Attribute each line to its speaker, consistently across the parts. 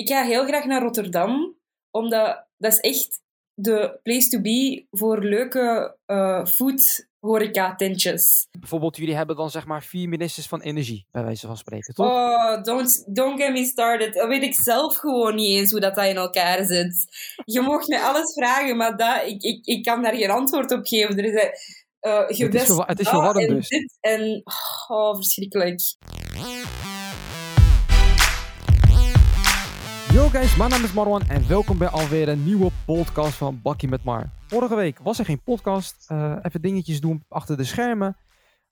Speaker 1: Ik ga heel graag naar Rotterdam, omdat dat is echt de place to be voor leuke uh, food horeca-tentjes.
Speaker 2: Bijvoorbeeld, jullie hebben dan zeg maar vier ministers van energie, bij wijze van spreken, toch?
Speaker 1: Oh, don't, don't get me started. Dat weet ik zelf gewoon niet eens hoe dat, dat in elkaar zit. Je mocht mij alles vragen, maar dat, ik, ik, ik kan daar geen antwoord op geven. Er is, uh,
Speaker 2: het is, het is verwarrend
Speaker 1: en
Speaker 2: dus.
Speaker 1: En, oh, verschrikkelijk.
Speaker 2: Guys, mijn naam is Marwan en welkom bij alweer een nieuwe podcast van Bakkie met Mar. Vorige week was er geen podcast, uh, even dingetjes doen achter de schermen.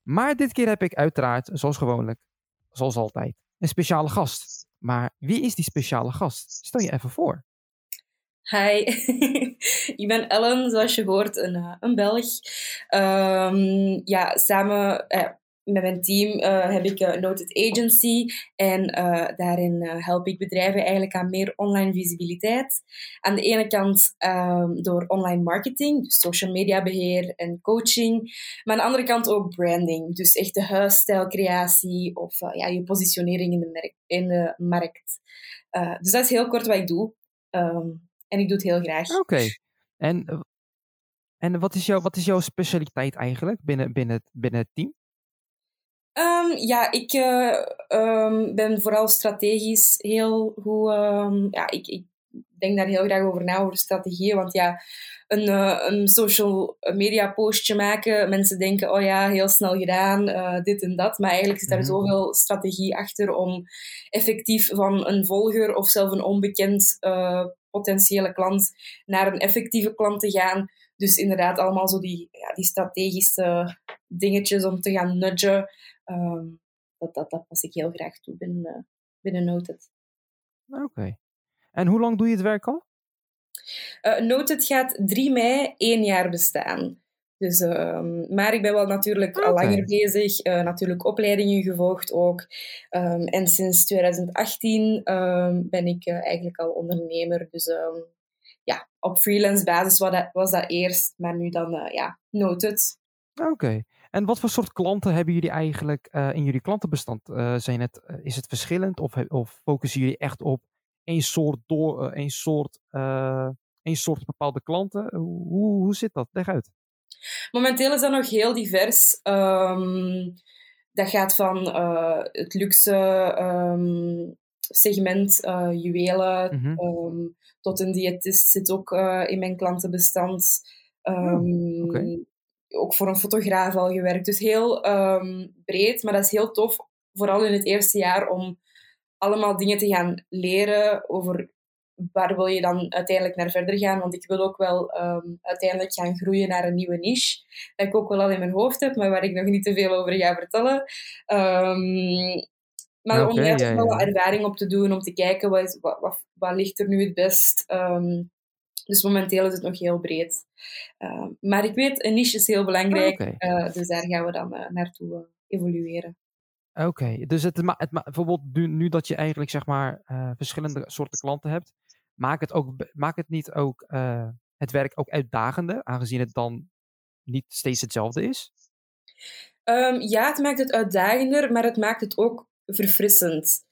Speaker 2: Maar dit keer heb ik uiteraard, zoals gewoonlijk, zoals altijd, een speciale gast. Maar wie is die speciale gast? Stel je even voor.
Speaker 1: Hi, ik ben Ellen, zoals je hoort, een, uh, een Belg. Um, ja, samen, uh, met mijn team uh, heb ik een Noted Agency en uh, daarin uh, help ik bedrijven eigenlijk aan meer online visibiliteit. Aan de ene kant um, door online marketing, dus social media beheer en coaching, maar aan de andere kant ook branding, dus echt de huisstijlcreatie of ja, je positionering in de, in de markt. dus dat is heel kort wat ik doe um, en ik doe het heel graag.
Speaker 2: Oké, en, en wat, is jouw, wat is jouw specialiteit eigenlijk binnen, binnen, binnen het team?
Speaker 1: Um, ja, ik uh, um, ben vooral strategisch heel goed. Um, ja, ik, ik denk daar heel graag over na, over strategieën. Want ja, een, uh, een social media postje maken, mensen denken, oh ja, heel snel gedaan, uh, dit en dat. Maar eigenlijk zit daar mm-hmm. zoveel strategie achter om effectief van een volger of zelf een onbekend potentiële klant naar een effectieve klant te gaan. Dus inderdaad, allemaal zo die, ja, die strategische dingetjes om te gaan nudgen. Um, dat, dat, dat pas ik heel graag toe binnen, binnen Noted.
Speaker 2: Oké. Okay. En hoe lang doe je het werk al?
Speaker 1: Uh, Noted gaat 3 mei één jaar bestaan. Dus, um, maar ik ben wel natuurlijk okay. al langer bezig. Uh, natuurlijk opleidingen gevolgd ook. Um, en sinds 2018 ben ik uh, eigenlijk al ondernemer. Dus ja, op freelance basis was dat, was dat eerst. Maar nu dan, ja, Noted.
Speaker 2: Oké. Okay. En wat voor soort klanten hebben jullie eigenlijk uh, in jullie klantenbestand? Uh, zijn het, uh, is het verschillend of, of focussen jullie echt op één soort, door, één soort, één soort bepaalde klanten? Hoe, hoe zit dat? Leg uit.
Speaker 1: Momenteel is dat nog heel divers. Um, dat gaat van het luxe um, segment, juwelen, mm -hmm. um, tot een diëtist zit ook in mijn klantenbestand.
Speaker 2: Okay
Speaker 1: ook voor een fotograaf al gewerkt. Dus heel um, breed, maar dat is heel tof, vooral in het eerste jaar, om allemaal dingen te gaan leren over waar wil je dan uiteindelijk naar verder gaan. Want ik wil ook wel um, uiteindelijk gaan groeien naar een nieuwe niche. Dat ik ook wel al in mijn hoofd heb, maar waar ik nog niet te veel over ga vertellen. Um, maar okay, om daar ja, ja. wel ervaring op te doen, om te kijken wat, wat, wat, wat ligt er nu het best. Um, dus momenteel is het nog heel breed. Uh, maar ik weet, een niche is heel belangrijk.
Speaker 2: Okay.
Speaker 1: Uh, dus daar gaan we dan uh, naartoe evolueren.
Speaker 2: Oké, okay. dus het, het, bijvoorbeeld nu, nu, dat je eigenlijk zeg maar verschillende soorten klanten hebt, maakt het, ook, maakt het niet ook het werk ook uitdagender, aangezien het dan niet steeds hetzelfde is?
Speaker 1: Um, ja, het maakt het uitdagender, maar het maakt het ook verfrissend.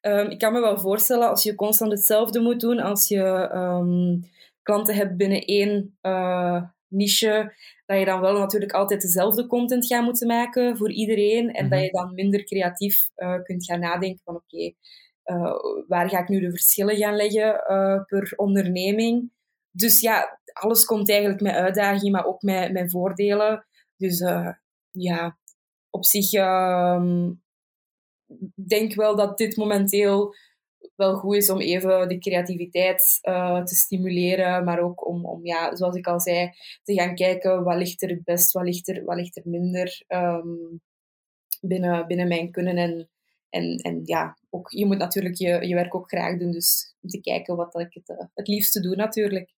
Speaker 1: Um, ik kan me wel voorstellen als je constant hetzelfde moet doen, als je um, klanten hebt binnen één uh, niche, dat je dan wel natuurlijk altijd dezelfde content gaat moeten maken voor iedereen en dat je dan minder creatief uh, kunt gaan nadenken van oké, okay, uh, waar ga ik nu de verschillen gaan leggen per onderneming. Dus ja, alles komt eigenlijk met uitdagingen, maar ook met, met voordelen. Dus ja, op zich um, denk wel dat dit momenteel wel goed is om even de creativiteit uh, te stimuleren, maar ook om, om ja, zoals ik al zei, te gaan kijken wat ligt er best, wat ligt er, wat ligt er minder um, binnen, binnen mijn kunnen. En, en, en ja, ook, je moet natuurlijk je, je werk ook graag doen, dus om te kijken wat ik het, uh, het liefste doe natuurlijk.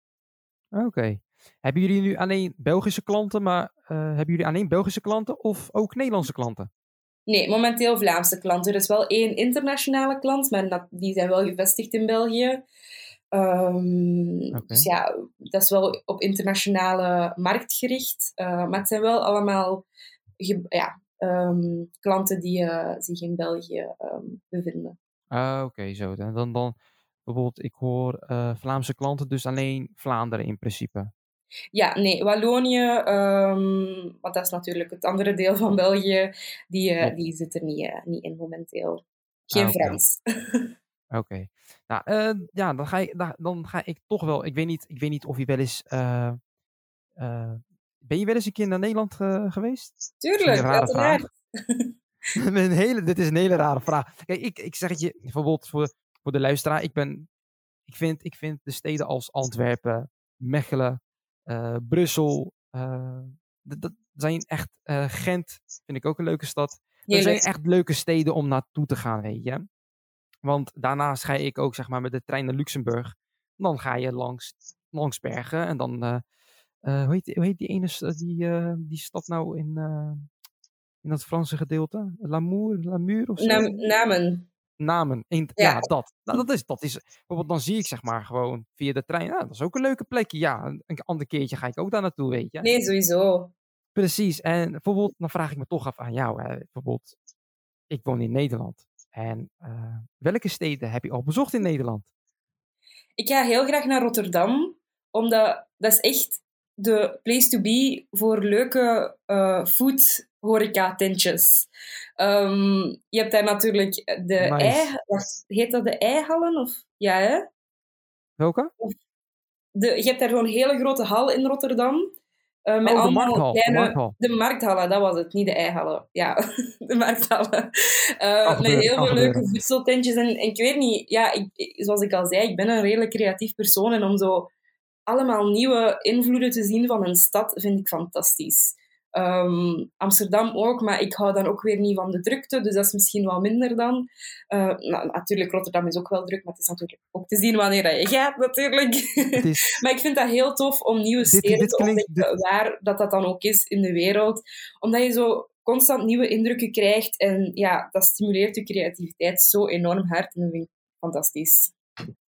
Speaker 2: Oké. Hebben jullie nu alleen Belgische klanten, maar uh, hebben jullie alleen Belgische klanten of ook Nederlandse klanten?
Speaker 1: Nee, momenteel Vlaamse klanten. Er is wel één internationale klant, maar dat, die zijn wel gevestigd in België. Um, okay. Dus ja, dat is wel op internationale markt gericht. Uh, maar het zijn wel allemaal ja, um, klanten die uh, zich in België um, bevinden.
Speaker 2: Ah, oké, okay, zo. Dan, dan, bijvoorbeeld, ik hoor eh, Vlaamse klanten, dus alleen Vlaanderen in principe.
Speaker 1: Ja, nee, Wallonië, um, want dat is natuurlijk het andere deel van België, die, uh, ja. die zit er niet, uh, niet in momenteel. Geen ah, okay. Frans.
Speaker 2: Oké. Okay. Nou, uh, ja, dan ga, ik, dan ga ik toch wel. Ik weet niet, ik weet niet of je wel eens. ben je wel eens een keer naar Nederland geweest?
Speaker 1: Tuurlijk, uiteraard.
Speaker 2: een hele, dit is een hele rare vraag. Kijk, ik, ik zeg het je bijvoorbeeld voor, voor de luisteraar. Ik, ben, ik, vind, ik vind de steden als Antwerpen, Mechelen, Brussel. Uh, dat zijn echt. Uh, Gent vind ik ook een leuke stad. Dat zijn echt leuke steden om naartoe te gaan, weet je. Want daarnaast ga ik ook zeg maar met de trein naar Luxemburg. Dan ga je langs, langs Bergen en dan. hoe, heet, hoe heet die ene die, die stad nou in, in dat Franse gedeelte? Lamour, Lamur of zo?
Speaker 1: Nam, namen
Speaker 2: namen. In, ja. ja. dat. Nou, dat is, dat is, bijvoorbeeld dan zie ik zeg maar gewoon via de trein, nou, dat is ook een leuke plekje. Ja, een, een ander keertje ga ik ook daar naartoe, weet je.
Speaker 1: Nee, sowieso.
Speaker 2: Precies. En bijvoorbeeld, dan vraag ik me toch af aan jou. Hè. Bijvoorbeeld, ik woon in Nederland. En uh, welke steden heb je al bezocht in Nederland?
Speaker 1: Ik ga heel graag naar Rotterdam, omdat dat is echt de place to be voor leuke uh, food horeca-tentjes. Um, je hebt daar natuurlijk de nice. ei... Heet dat de eihallen? Of, ja, hè?
Speaker 2: Welke?
Speaker 1: De, je hebt daar gewoon een hele grote hal in Rotterdam.
Speaker 2: Uh, met oh, de markthal. Kleine, de, markthal.
Speaker 1: de markthallen, dat was het. Niet de eihallen. Ja, de markthallen. Uh, met heel veel leuke voedseltentjes. En, en, ik weet niet, ja, ik, zoals ik al zei, ik ben een redelijk creatief persoon. En om zo allemaal nieuwe invloeden te zien van een stad, vind ik fantastisch. Um, Amsterdam ook, maar ik hou dan ook weer niet van de drukte, dus dat is misschien wel minder dan. Uh, nou, natuurlijk, Rotterdam is ook wel druk, maar het is natuurlijk ook te zien wanneer je gaat, natuurlijk. Is... maar ik vind dat heel tof om nieuwe steden te ontdekken, waar dat, dat dan ook is in de wereld. Omdat je zo constant nieuwe indrukken krijgt en ja, dat stimuleert je creativiteit zo enorm hard en dat vind ik fantastisch.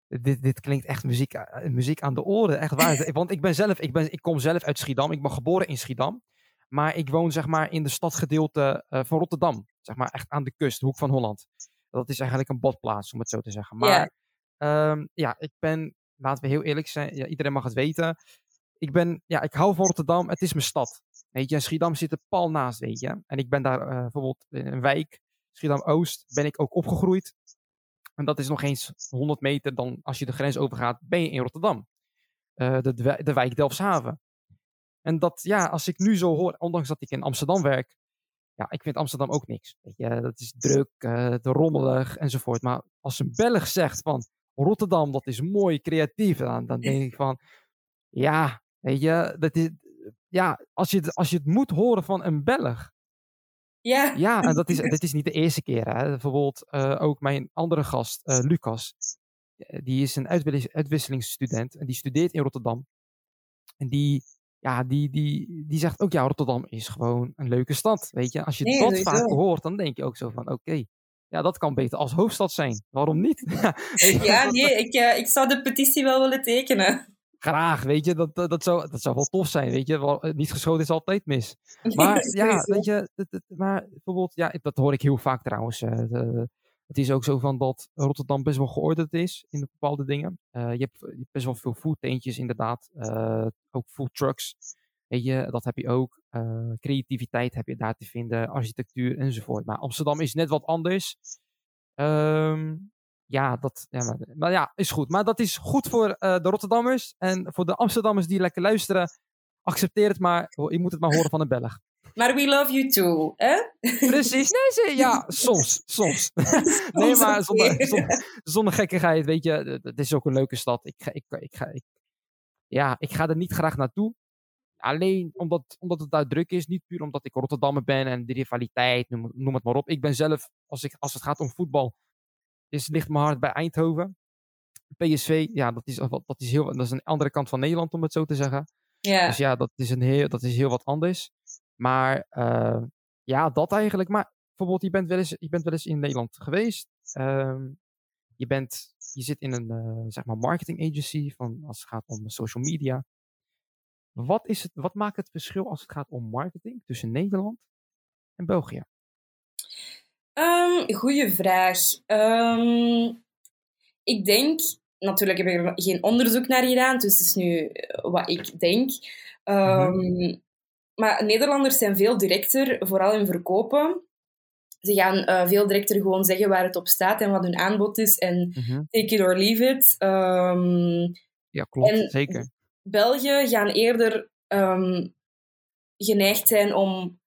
Speaker 2: Dit, dit klinkt echt muziek, muziek aan de oren, echt waar. Want ik ben zelf, ik, ben, ik kom zelf uit Schiedam, ik ben geboren in Schiedam. Maar ik woon zeg maar in de stadgedeelte uh, van Rotterdam. Zeg maar echt aan de kust, de hoek van Holland. Dat is eigenlijk een badplaats, om het zo te zeggen. Maar yeah. um, ja, ik ben, laten we heel eerlijk zijn, ja, iedereen mag het weten. Ik ben, ja, ik hou van Rotterdam, het is mijn stad. Weet je, Schiedam zit er pal naast, weet je. En ik ben daar uh, bijvoorbeeld in een wijk, Schiedam-Oost, ben ik ook opgegroeid. En dat is nog eens 100 meter dan, als je de grens overgaat, ben je in Rotterdam. Uh, de, de wijk Delfshaven. En dat, ja, als ik nu zo hoor, ondanks dat ik in Amsterdam werk, ja, ik vind Amsterdam ook niks. Weet je, dat is druk, uh, te rommelig enzovoort. Maar als een Belg zegt van Rotterdam, dat is mooi, creatief, dan, dan denk ik van, ja, weet je, dat is, ja, als je, het, als je het moet horen van een Belg.
Speaker 1: Ja.
Speaker 2: Ja, en dat is, dat is niet de eerste keer. Hè. Bijvoorbeeld uh, ook mijn andere gast, uh, Lucas. Die is een uitwisselingsstudent en die studeert in Rotterdam. En die ja, die, die, die zegt ook, ja, Rotterdam is gewoon een leuke stad. Weet je, als je nee, dat vaak hoort, dan denk je ook zo van, oké, ja, dat kan beter als hoofdstad zijn. Waarom niet?
Speaker 1: ja, nee, ik, uh, ik zou de petitie wel willen tekenen.
Speaker 2: Graag, weet je, dat, dat, zou, dat zou wel tof zijn, weet je. Eh, niet geschoten is altijd mis. Maar ja, weet je, maar bijvoorbeeld, ja, dat hoor ik heel vaak trouwens. Uh, de, het is ook zo van dat Rotterdam best wel geordend is in bepaalde dingen. Uh, je, hebt, je, hebt, best wel veel foodteentjes inderdaad. Uh, ook food trucks. Je, dat heb je ook. Creativiteit heb je daar te vinden. Architectuur enzovoort. Maar Amsterdam is net wat anders. Um, ja, dat, ja maar, ja, is goed. Maar dat is goed voor de Rotterdammers. En voor de Amsterdammers die lekker luisteren. Accepteer het maar. Je moet het maar horen van een Belg.
Speaker 1: Maar we love you too, hè?
Speaker 2: Precies, nee, ja, soms, soms. nee, maar zonder, zonder, zonder, gekkigheid, weet je, het is ook een leuke stad. Ik ga, ik, ik, ga, ik, ja, ik ga er niet graag naartoe. Alleen omdat, omdat het daar druk is, niet puur omdat ik Rotterdammer ben en de rivaliteit, noem, noem het maar op. Ik ben zelf, als, ik, als het gaat om voetbal, is, ligt mijn hart bij Eindhoven. PSV, ja, dat is, dat, is heel, dat is een andere kant van Nederland, om het zo te zeggen.
Speaker 1: Ja.
Speaker 2: Dus ja, dat is, een heel, dat is heel wat anders. Maar uh, ja, dat eigenlijk. Maar bijvoorbeeld, je bent wel eens, je bent wel eens in Nederland geweest. Um, je, bent, je zit in een uh, zeg maar marketing agency van, als het gaat om social media. Wat, is het, wat maakt het verschil als het gaat om marketing tussen Nederland en België?
Speaker 1: Um, goeie vraag. Um, ik denk natuurlijk heb ik er geen onderzoek naar gedaan, dus het is nu eh, wat ik denk. Ehm, maar Nederlanders zijn veel directer, vooral in verkopen. Ze gaan uh, veel directer gewoon zeggen waar het op staat en wat hun aanbod is en
Speaker 2: Mhm.
Speaker 1: take it or leave it. Ehm,
Speaker 2: Ja, klopt.
Speaker 1: En-
Speaker 2: Zeker.
Speaker 1: België gaan eerder ehm, geneigd zijn om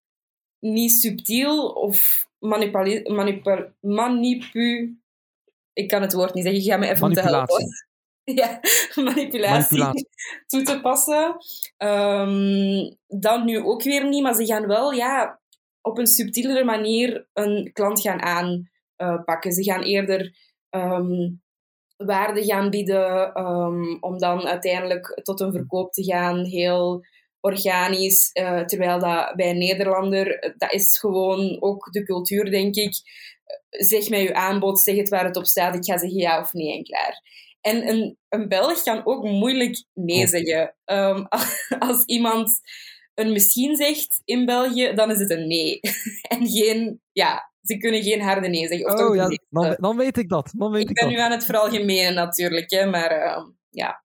Speaker 1: niet subtiel of manipuli- manipu- manipu... Ik kan het woord niet zeggen, je gaat me even moeten helpen. Ja, manipulatie,
Speaker 2: Manipulatie.
Speaker 1: toe te passen. Ehm, dan nu ook weer niet, maar ze gaan wel ja, op een subtielere manier een klant gaan aanpakken. ze gaan eerder ehm, waarde gaan bieden ehm, om dan uiteindelijk tot een verkoop te gaan, heel organisch. eh, terwijl dat bij een Nederlander, eh, dat is gewoon ook de cultuur, denk ik. Zeg mij uw aanbod, zeg het waar het op staat, ik ga zeggen ja of nee en klaar. En een, een Belg kan ook moeilijk nee zeggen. Ehm, als iemand een misschien zegt in België, dan is het een nee. en geen, ja, ze kunnen geen harde nee zeggen. Of
Speaker 2: Oh ja, dan, dan weet ik dat. Dan weet ik,
Speaker 1: Ik ben
Speaker 2: dat.
Speaker 1: nu aan het veralgemenen natuurlijk, hè, maar ehm, ja.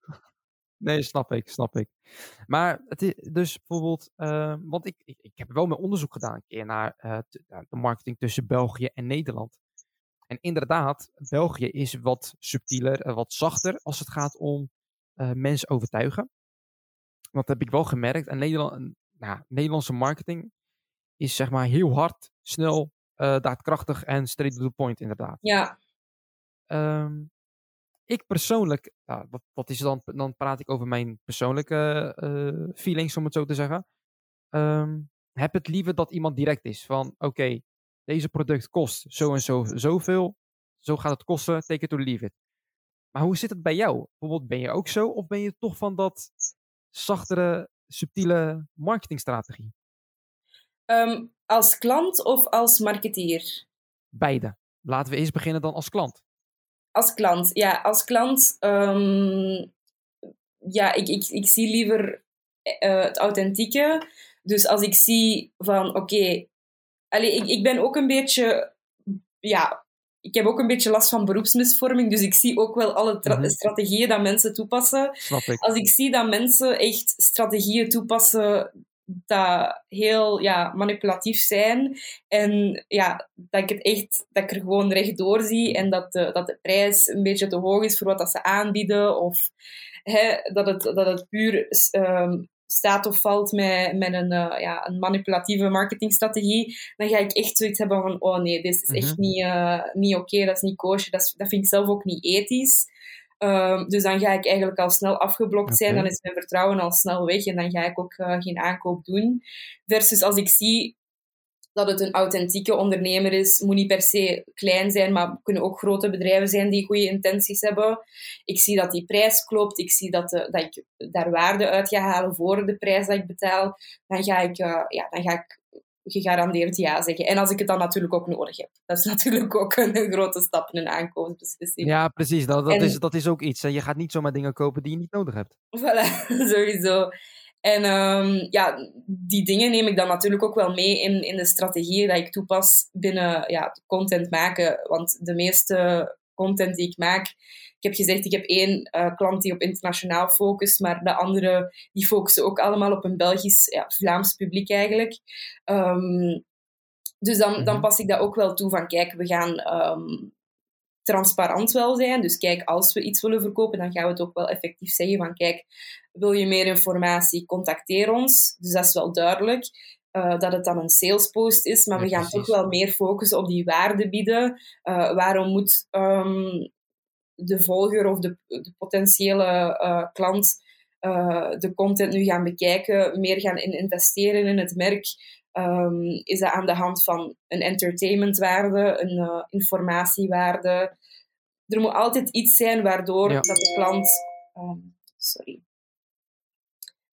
Speaker 2: Nee, snap ik, snap ik. Maar het is dus bijvoorbeeld, eh, want ik, ik, ik heb wel mijn onderzoek gedaan een keer naar eh, de marketing tussen België en Nederland. En inderdaad, België is wat subtieler, en wat zachter als het gaat om eh, mensen overtuigen. Dat heb ik wel gemerkt. En Nederland, nou, Nederlandse marketing is zeg maar heel hard, snel, eh, daadkrachtig en straight to the point inderdaad.
Speaker 1: Ja,
Speaker 2: Ehm, ik persoonlijk, nou, wat, wat is dan? Dan praat ik over mijn persoonlijke eh, feelings, om het zo te zeggen. Ehm, heb het liever dat iemand direct is. Van oké, deze product kost zo en zo zoveel. Zo gaat het kosten, take it or leave it. Maar hoe zit het bij jou? Bijvoorbeeld, ben je ook zo? Of ben je toch van dat zachtere, subtiele marketingstrategie?
Speaker 1: Ehm, als klant of als marketeer?
Speaker 2: Beide. Laten we eerst beginnen dan als klant.
Speaker 1: Als klant, ja. Als klant, ehm, ja, ik, ik, ik zie liever eh, het authentieke. Dus als ik zie van, oké... allee, ik, ik ben ook een beetje... Ja, ik heb ook een beetje last van beroepsmisvorming, dus ik zie ook wel alle
Speaker 2: Mhm.
Speaker 1: strategieën dat mensen toepassen.
Speaker 2: Snap ik.
Speaker 1: Als ik zie dat mensen echt strategieën toepassen dat heel ja, manipulatief zijn en ja, dat ik het echt dat ik er gewoon rechtdoor zie en dat de, dat de prijs een beetje te hoog is voor wat dat ze aanbieden of hè, dat, het, dat het puur ehm, staat of valt met, met een, eh, ja, een manipulatieve marketingstrategie, dan ga ik echt zoiets hebben van oh nee, dit is echt
Speaker 2: Mhm.
Speaker 1: niet, eh, niet oké, dat is niet kosher, dat, is- dat vind ik zelf ook niet ethisch. Ehm, dus dan ga ik eigenlijk al snel afgeblokt zijn, dan is mijn vertrouwen al snel weg en dan ga ik ook eh, geen aankoop doen. Versus als ik zie dat het een authentieke ondernemer is, moet niet per se klein zijn, maar kunnen ook grote bedrijven zijn die goede intenties hebben. Ik zie dat die prijs klopt, ik zie dat, de, dat ik daar waarde uit ga halen voor de prijs dat ik betaal, dan ga ik, eh, ja, dan ga ik gegarandeerd ja zeggen. En als ik het dan natuurlijk ook nodig heb. Dat is natuurlijk ook een grote stap in een aankoopbeslissing.
Speaker 2: Ja, precies. Dat, dat,
Speaker 1: En-
Speaker 2: is, dat is ook iets. En je gaat niet zomaar dingen kopen die je niet nodig hebt.
Speaker 1: Voilà, sowieso. En ehm, ja, die dingen neem ik dan natuurlijk ook wel mee in, in de strategieën dat ik toepas binnen ja, content maken. Want de meeste content die ik maak, ik heb gezegd, ik heb één eh, klant die op internationaal focust, maar de andere die focussen ook allemaal op een Belgisch, ja, Vlaams publiek eigenlijk. Ehm, dus dan, dan
Speaker 2: Mhm.
Speaker 1: pas ik dat ook wel toe van, kijk, we gaan ehm, transparant wel zijn. Dus kijk, als we iets willen verkopen, dan gaan we het ook wel effectief zeggen van, kijk, wil je meer informatie, contacteer ons. Dus dat is wel duidelijk. eh, dat het dan een salespost is, maar
Speaker 2: Ja,
Speaker 1: we gaan
Speaker 2: precies.
Speaker 1: toch wel meer focussen op die waarde bieden. Eh, waarom moet ehm, de volger of de, de potentiële eh, klant de content nu gaan bekijken, meer gaan in investeren in het merk? Ehm, is dat aan de hand van een entertainmentwaarde, een informatiewaarde? Er moet altijd iets zijn waardoor
Speaker 2: Ja.
Speaker 1: dat de klant... ehm, sorry.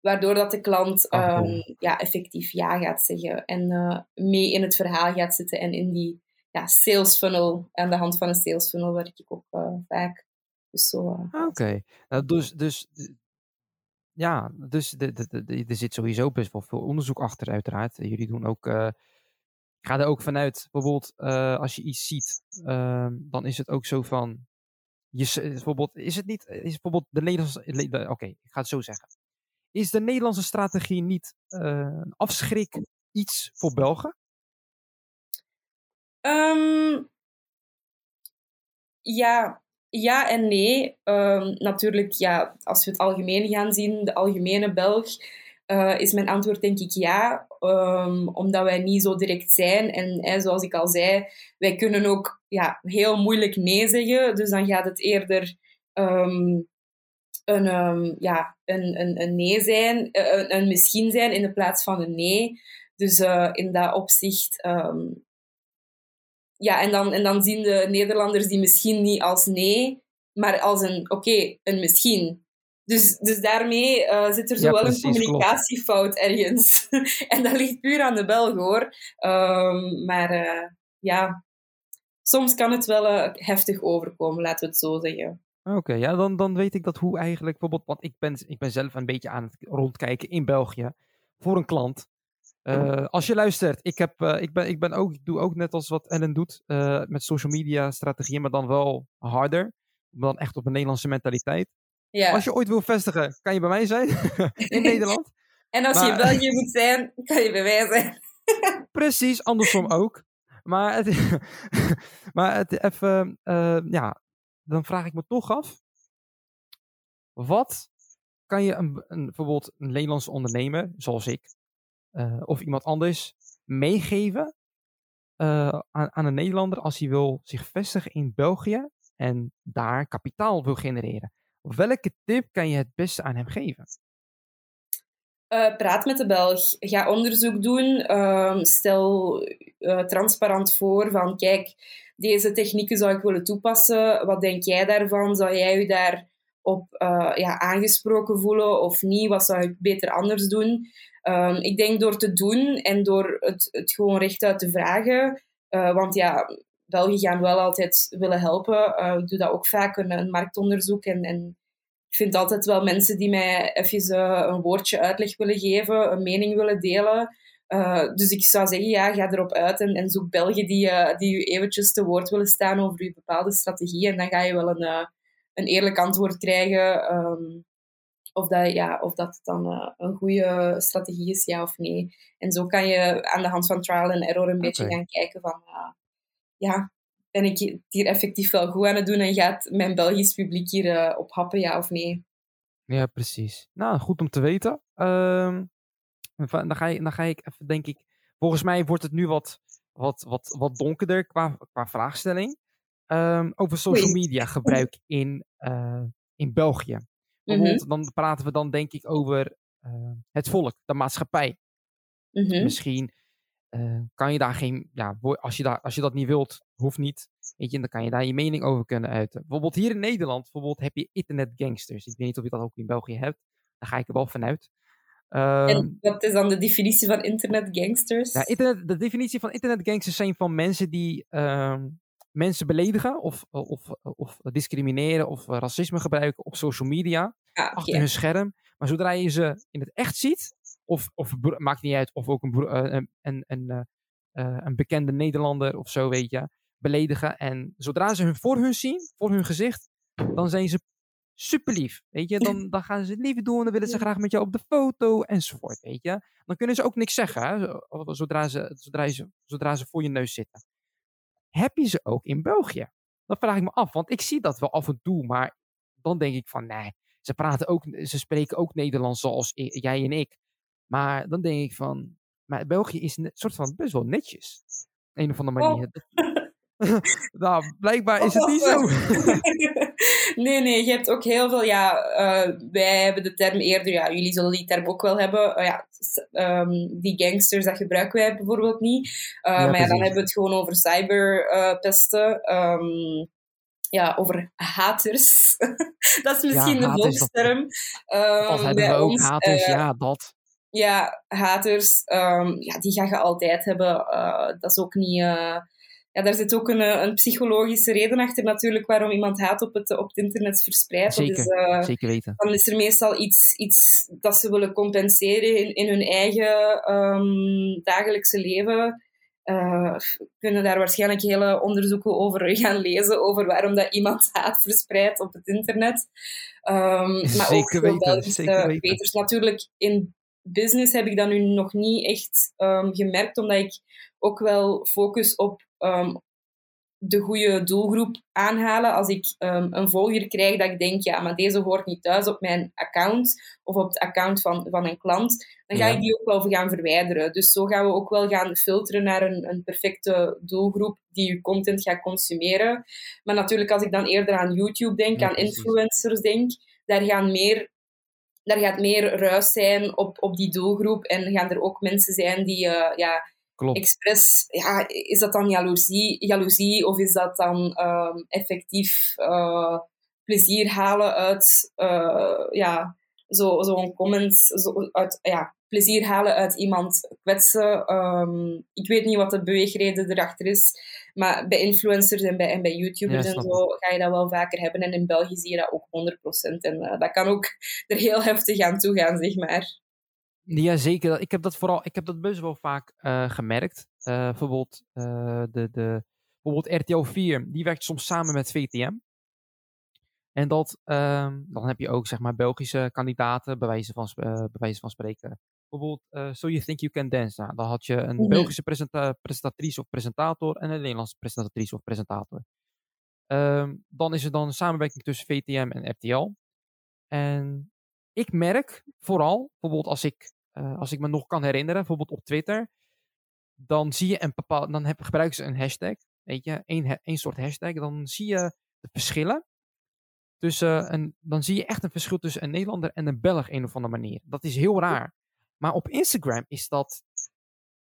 Speaker 1: Waardoor dat de klant
Speaker 2: Ah,
Speaker 1: ehm, ja, effectief ja gaat zeggen en eh, mee in het verhaal gaat zitten en in die ja, sales funnel, aan de hand van een sales funnel werk ik ook eh, vaak. Dus zo. eh,
Speaker 2: Ah, Oké. Nou, dus, dus, ja, dus de, de, er zit sowieso best wel veel onderzoek achter, uiteraard. Jullie doen ook, ik ga er ook vanuit, bijvoorbeeld, als je iets ziet, ehm, dan is het ook zo van, je, bijvoorbeeld, is het niet, is bijvoorbeeld de Nederlandse, oké, ik ga het zo zeggen. Is de Nederlandse strategie niet een afschrik iets voor Belgen?
Speaker 1: Um, ja, ja en nee. Um, natuurlijk, ja, als we het algemeen gaan zien, de algemene Belg, uh, is mijn antwoord denk ik ja. Um, omdat wij niet zo direct zijn. En zoals ik al zei, wij kunnen ook ja, heel moeilijk nee zeggen. Dus dan gaat het eerder een, ja, een, een, een nee zijn, uh, een, een, misschien zijn in de plaats van een nee. Dus uh, in dat opzicht ja, en dan, en dan zien de Nederlanders die misschien niet als nee, maar als een oké, een misschien. Dus, dus daarmee uh, zit er zo wel een communicatiefout ergens. en dat ligt puur aan de Belg hoor. Um, maar uh, ja, soms kan het wel heftig overkomen, laten we het zo zeggen.
Speaker 2: Oké, ja, dan, dan weet ik dat hoe eigenlijk bijvoorbeeld, want ik ben, ik ben zelf een beetje aan het rondkijken in België voor een klant. Uh, als je luistert, ik, heb, uh, ik, ben, ik, ben ook, ik doe ook net als wat Ellen doet uh, met social media strategieën, maar dan wel harder. Maar dan echt op een Nederlandse mentaliteit. Ja. Als je ooit wil vestigen, kan je bij mij zijn in Nederland.
Speaker 1: en als maar, je in België moet zijn, kan je bij mij zijn.
Speaker 2: precies, andersom ook. Maar, het, maar het even, ja, dan vraag ik me toch af. Wat kan je een, een, bijvoorbeeld een Nederlandse ondernemer, zoals ik, uh, of iemand anders meegeven uh, aan, aan, een Nederlander als hij wil zich vestigen in België en daar kapitaal wil genereren? Welke tip kan je het beste aan hem geven?
Speaker 1: Uh, praat met de Belg. Ga onderzoek doen. Ehm, stel transparant voor van kijk, deze technieken zou ik willen toepassen. Wat denk jij daarvan? Zou jij je daar op ja, aangesproken voelen of niet? Wat zou ik beter anders doen? Um, ik denk door te doen en door het, het gewoon rechtuit te vragen. Uh, want ja, België gaan wel altijd willen helpen. Uh, ik doe dat ook vaak, een, een marktonderzoek. En, en, ik vind altijd wel mensen die mij even uh, een woordje uitleg willen geven, een mening willen delen. dus ik zou zeggen, ja, ga erop uit en, en zoek Belgen die, die u eventjes te woord willen staan over uw bepaalde strategie. En dan ga je wel een, een eerlijk antwoord krijgen. Um, of dat, ja, of dat dan uh, een goede strategie is, ja of nee. En zo kan je aan de hand van trial and error een beetje gaan kijken van, uh, ja, ben ik het hier effectief wel goed aan het doen en gaat mijn Belgisch publiek hier uh, op happen, ja of nee?
Speaker 2: Ja, precies. Nou, goed om te weten. Ehm, dan, ga je, dan ga ik even, denk ik, volgens mij wordt het nu wat, wat, wat, wat donkerder qua, qua vraagstelling. Um, over social media gebruik in, in België. Bijvoorbeeld, mhm. dan praten we dan denk ik over uh, het volk, de maatschappij. Mm-hmm. Misschien uh, kan je daar geen, ja, als je, daar, als je dat niet wilt, hoeft niet. Weet je, dan kan je daar je mening over kunnen uiten. Bijvoorbeeld hier in Nederland, bijvoorbeeld heb je internetgangsters. Ik weet niet of je dat ook in België hebt. Daar ga ik er wel vanuit.
Speaker 1: Um, en ehm, wat is dan de definitie van internetgangsters?
Speaker 2: Ja, internet, de definitie van internetgangsters zijn van mensen die um, mensen beledigen of, of, of discrimineren of racisme gebruiken op social media, ah, achter hun scherm. Maar zodra je ze in het echt ziet, of, of maakt niet uit, of ook een, eh, een, een, uh, een bekende Nederlander of zo, weet je, beledigen. En zodra ze hun voor hun zien, voor hun gezicht, dan zijn ze super lief. Weet je, dan, dan gaan ze het lief doen, dan willen ze graag met jou op de foto enzovoort. Weet je, dan kunnen ze ook niks zeggen hè, zodra, ze, zodra, ze, zodra ze voor je neus zitten heb je ze ook in België? Dat vraag ik me af, want ik zie dat wel af en toe, maar dan denk ik van nee, ze praten ook, ze spreken ook Nederlands zoals jij en ik. Maar dan denk ik van, maar België is een soort van best wel netjes. Een of andere manier. Oh. nou, blijkbaar is het niet zo.
Speaker 1: nee, nee, je hebt ook heel veel, ja, uh, wij hebben de term eerder, ja, jullie zullen die term ook wel hebben. Uh, ja, um, die gangsters, dat gebruiken wij bijvoorbeeld niet. Uh, ja, maar ja, dan hebben we het gewoon over cyberpesten. Um, ja, over haters. dat is misschien ja, de volksterm.
Speaker 2: Um, of hebben we ook ons, haters, ja, dat.
Speaker 1: Ja, haters, um, ja, die ga je altijd hebben. dat is ook niet ja, daar zit ook een, eh, een psychologische reden achter natuurlijk waarom iemand haat op het, op het internet verspreidt.
Speaker 2: Zeker,
Speaker 1: uh,
Speaker 2: zeker weten.
Speaker 1: Dan is er meestal iets, iets dat ze willen compenseren in, in hun eigen um, dagelijkse leven. uh, kunnen daar waarschijnlijk hele onderzoeken over gaan lezen, over waarom dat iemand haat verspreidt op het internet. Um, maar
Speaker 2: zeker
Speaker 1: ook weten, zeker weten. Natuurlijk, in business heb ik dat nu nog niet echt um, gemerkt, omdat ik ook wel focus op um, de goede doelgroep aanhalen. Als ik um, een volger krijg dat ik denk, ja, maar deze hoort niet thuis op mijn account of op het account van, van een klant, dan ga ik die ook wel gaan verwijderen. Dus zo gaan we ook wel gaan filteren naar een, een perfecte doelgroep die je content gaat consumeren. Maar natuurlijk, als ik dan eerder aan YouTube denk, aan influencers denk, daar gaan meer daar gaat meer ruis zijn op, op die doelgroep. En gaan er ook mensen zijn die uh, ja, Klopt. expres, ja, is dat dan jaloezie, jaloezie of is dat dan um, effectief uh, plezier halen uit, uh, ja, zo'n zo comment, zo, uit, ja, plezier halen uit iemand kwetsen. Um, ik weet niet wat de beweegreden erachter is, maar bij influencers en bij, en bij YouTubers en zo ga je dat wel vaker hebben. En in België zie je dat ook 100%. En uh, dat kan ook er heel heftig aan toe gaan, zeg maar.
Speaker 2: Ja, zeker. Ik heb dat vooral, ik heb dat best wel vaak uh, gemerkt. Uh, bijvoorbeeld, de, de, bijvoorbeeld RTL 4, die werkt soms samen met VTM. En dat, uh, dan heb je ook zeg maar Belgische kandidaten, bij wijze van, bij wijze van spreken. Bijvoorbeeld, So You Think You Can Dance. Nou, dan had je een mm Belgische presenta presentatrice of presentator en een Nederlandse presentatrice of presentator. Ehm, dan is er dan een samenwerking tussen VTM en RTL. En ik merk vooral, bijvoorbeeld als ik uh, als ik me nog kan herinneren, bijvoorbeeld op Twitter, dan zie je een bepaald, dan heb, gebruiken ze een hashtag, weet je, één, één soort hashtag, dan zie je de verschillen tussen, een, dan zie je echt een verschil tussen een Nederlander en een Belg, een of andere manier. Dat is heel raar. Maar op Instagram is dat,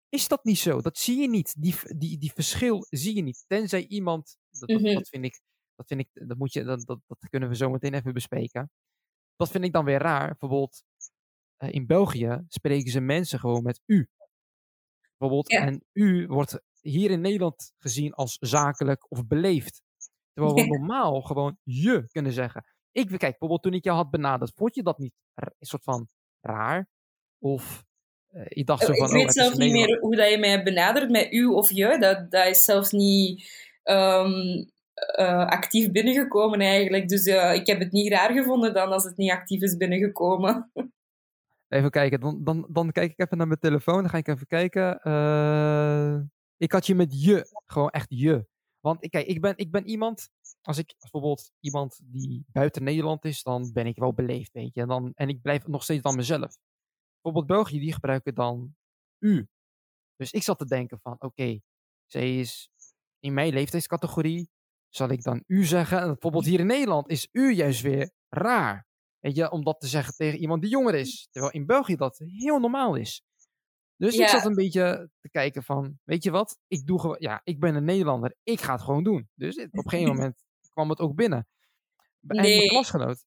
Speaker 2: is dat niet zo. Dat zie je niet. Die, die, die verschil zie je niet. Tenzij iemand, dat, dat, mhm. dat vind ik, dat vind ik, dat moet je, dat, dat, dat kunnen we zo meteen even bespreken. Dat vind ik dan weer raar. Bijvoorbeeld, eh, in België spreken ze mensen gewoon met u. Bijvoorbeeld, en u wordt hier in Nederland gezien als zakelijk of beleefd. Terwijl we normaal gewoon je kunnen zeggen. Ik, kijk, bijvoorbeeld toen ik jou had benaderd, vond je dat niet een soort van raar? Of uh, je dacht zo
Speaker 1: oh,
Speaker 2: van...
Speaker 1: Ik weet oh, zelf niet meer hoe dat je mij benadert, met u of je. Dat, dat is zelfs niet um, uh, actief binnengekomen eigenlijk. Dus uh, ik heb het niet raar gevonden dan als het niet actief is binnengekomen.
Speaker 2: Even kijken, dan, dan, dan kijk ik even naar mijn telefoon. Dan ga ik even kijken. Ik had je met je, gewoon echt je. Want kijk, ik ben, ik ben iemand, als ik bijvoorbeeld iemand die buiten Nederland is, dan ben ik wel beleefd, weet je. En, dan, en ik blijf nog steeds dan mezelf. Bijvoorbeeld België, die gebruiken dan u. Dus ik zat te denken van, oké, okay, zij is in mijn leeftijdscategorie, zal ik dan u zeggen? En bijvoorbeeld hier in Nederland is u juist weer raar. Weet je, om dat te zeggen tegen iemand die jonger is. Terwijl in België dat heel normaal is. Dus ik zat een beetje te kijken van, weet je wat, ik doe gewoon, ja, ik ben een Nederlander, ik ga het gewoon doen. Dus op een gegeven moment kwam het ook binnen. En mijn klasgenoot,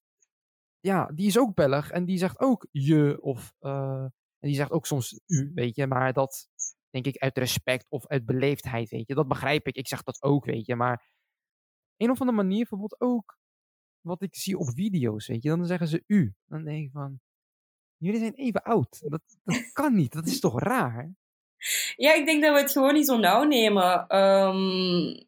Speaker 2: ja, die is ook Belg en die zegt ook je of, uh, en die zegt ook soms u, weet je, maar dat denk ik uit respect of uit beleefdheid, weet je, dat begrijp ik. Ik zeg dat ook, weet je, maar een of andere manier bijvoorbeeld ook wat ik zie op video's, weet je. Dan zeggen ze u. Dan denk ik van, jullie zijn even oud. Dat, dat kan niet. Dat is toch raar?
Speaker 1: Ja, ik denk dat we het gewoon niet zo nauw nemen. Um,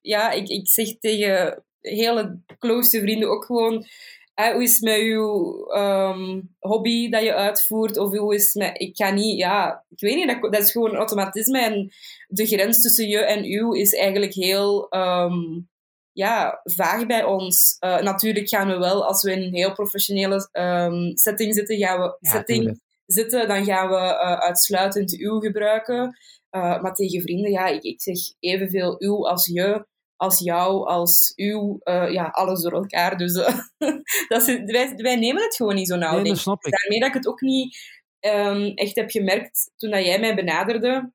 Speaker 1: ja, ik, ik zeg tegen hele close vrienden ook gewoon... hoe is het met uw um, hobby dat je uitvoert? Of hoe is het met... Ik ga niet... Ja, ik weet niet. Dat, dat is gewoon automatisme. En de grens tussen je en u is eigenlijk heel... Um, ja, vaag bij ons. Uh, natuurlijk gaan we wel, als we in een heel professionele um, setting zitten, gaan we, setting zitten, dan gaan we uh, uitsluitend uw gebruiken. Uh, maar tegen vrienden, ja, ik, ik zeg evenveel uw als je, als jou, als uw, ja, alles door elkaar. Dus dat is, wij, wij nemen het gewoon niet zo nauw.
Speaker 2: Nee, dat snap ik.
Speaker 1: Daarmee dat ik het ook niet um, echt heb gemerkt toen dat jij mij benaderde,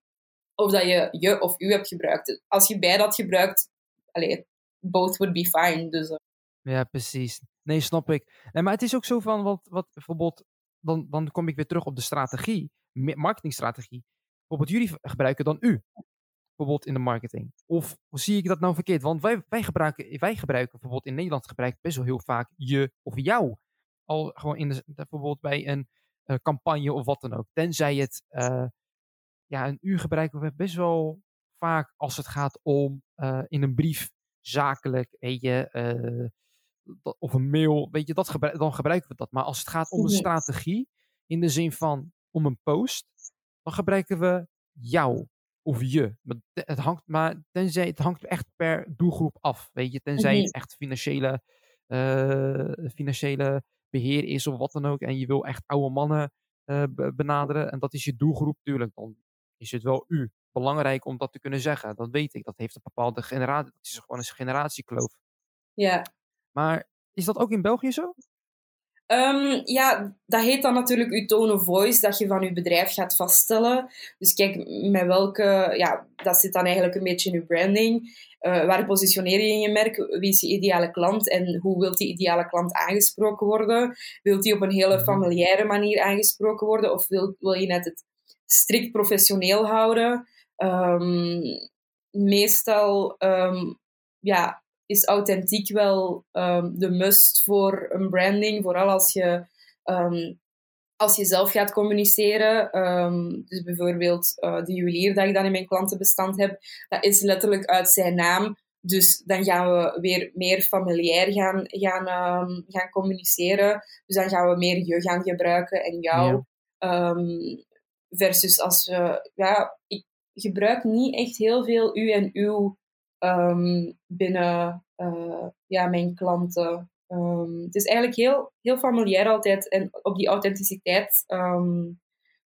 Speaker 1: of dat je je of u hebt gebruikt. Als je bij dat gebruikt, allez, both would be fine. Dus, uh.
Speaker 2: Ja, precies. Nee, snap ik. Nee, maar het is ook zo van, wat, wat bijvoorbeeld, dan, dan kom ik weer terug op de strategie, marketingstrategie. Bijvoorbeeld, jullie gebruiken dan u. Bijvoorbeeld in de marketing. Of zie ik dat nou verkeerd? Want wij, wij, gebruiken, wij gebruiken bijvoorbeeld in Nederland gebruiken best wel heel vaak je of jou. Al gewoon in de, bijvoorbeeld bij een uh, campagne of wat dan ook. Tenzij het uh, ja, een u gebruiken we best wel vaak als het gaat om uh, in een brief zakelijk, weet je, uh, of een mail, weet je, dat dan gebruiken we dat. Maar als het gaat om een strategie, in de zin van om een post, dan gebruiken we jou of je. Het hangt, maar tenzij, het hangt echt per doelgroep af, weet je. Tenzij het echt financiële, uh, financiële beheer is of wat dan ook. En je wil echt oude mannen uh, benaderen. En dat is je doelgroep, natuurlijk. Dan is het wel u. Belangrijk om dat te kunnen zeggen. Dat weet ik. Dat heeft een bepaalde generatie. Dat is gewoon een generatiekloof.
Speaker 1: Ja.
Speaker 2: Maar is dat ook in België zo?
Speaker 1: Um, ja, dat heet dan natuurlijk je tone of voice, dat je van je bedrijf gaat vaststellen. Dus kijk, met welke, ja, dat zit dan eigenlijk een beetje in je branding. Uh, waar positioneer je in je merk? Wie is je ideale klant en hoe wil die ideale klant aangesproken worden? Wilt die op een hele mhm. familiaire manier aangesproken worden of wil, wil je net het strikt professioneel houden? Um, meestal um, ja, is authentiek wel um, de must voor een branding. Vooral als je, um, als je zelf gaat communiceren. Um, dus bijvoorbeeld uh, de juwelier dat ik dan in mijn klantenbestand heb, dat is letterlijk uit zijn naam. Dus dan gaan we weer meer familiair gaan, gaan, gaan communiceren. Dus dan gaan we meer je gaan gebruiken en jou. Ja. versus als we... Ja, ik gebruik niet echt heel veel u en uw um, binnen uh, ja, mijn klanten. Um, het is eigenlijk heel, heel familiair altijd en op die authenticiteit um,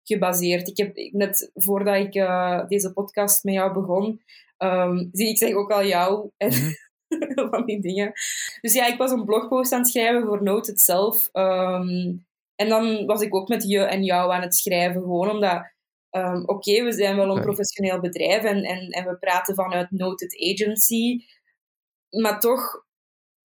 Speaker 1: gebaseerd. Ik heb net voordat ik uh, deze podcast met jou begon, zie ik zeg ook al jou en mm. van die dingen. Dus ja, ik was een blogpost aan het schrijven voor Note zelf. en dan was ik ook met je en jou aan het schrijven, gewoon omdat um, oké, we zijn wel een professioneel bedrijf en, en, en we praten vanuit Noted Agency, maar toch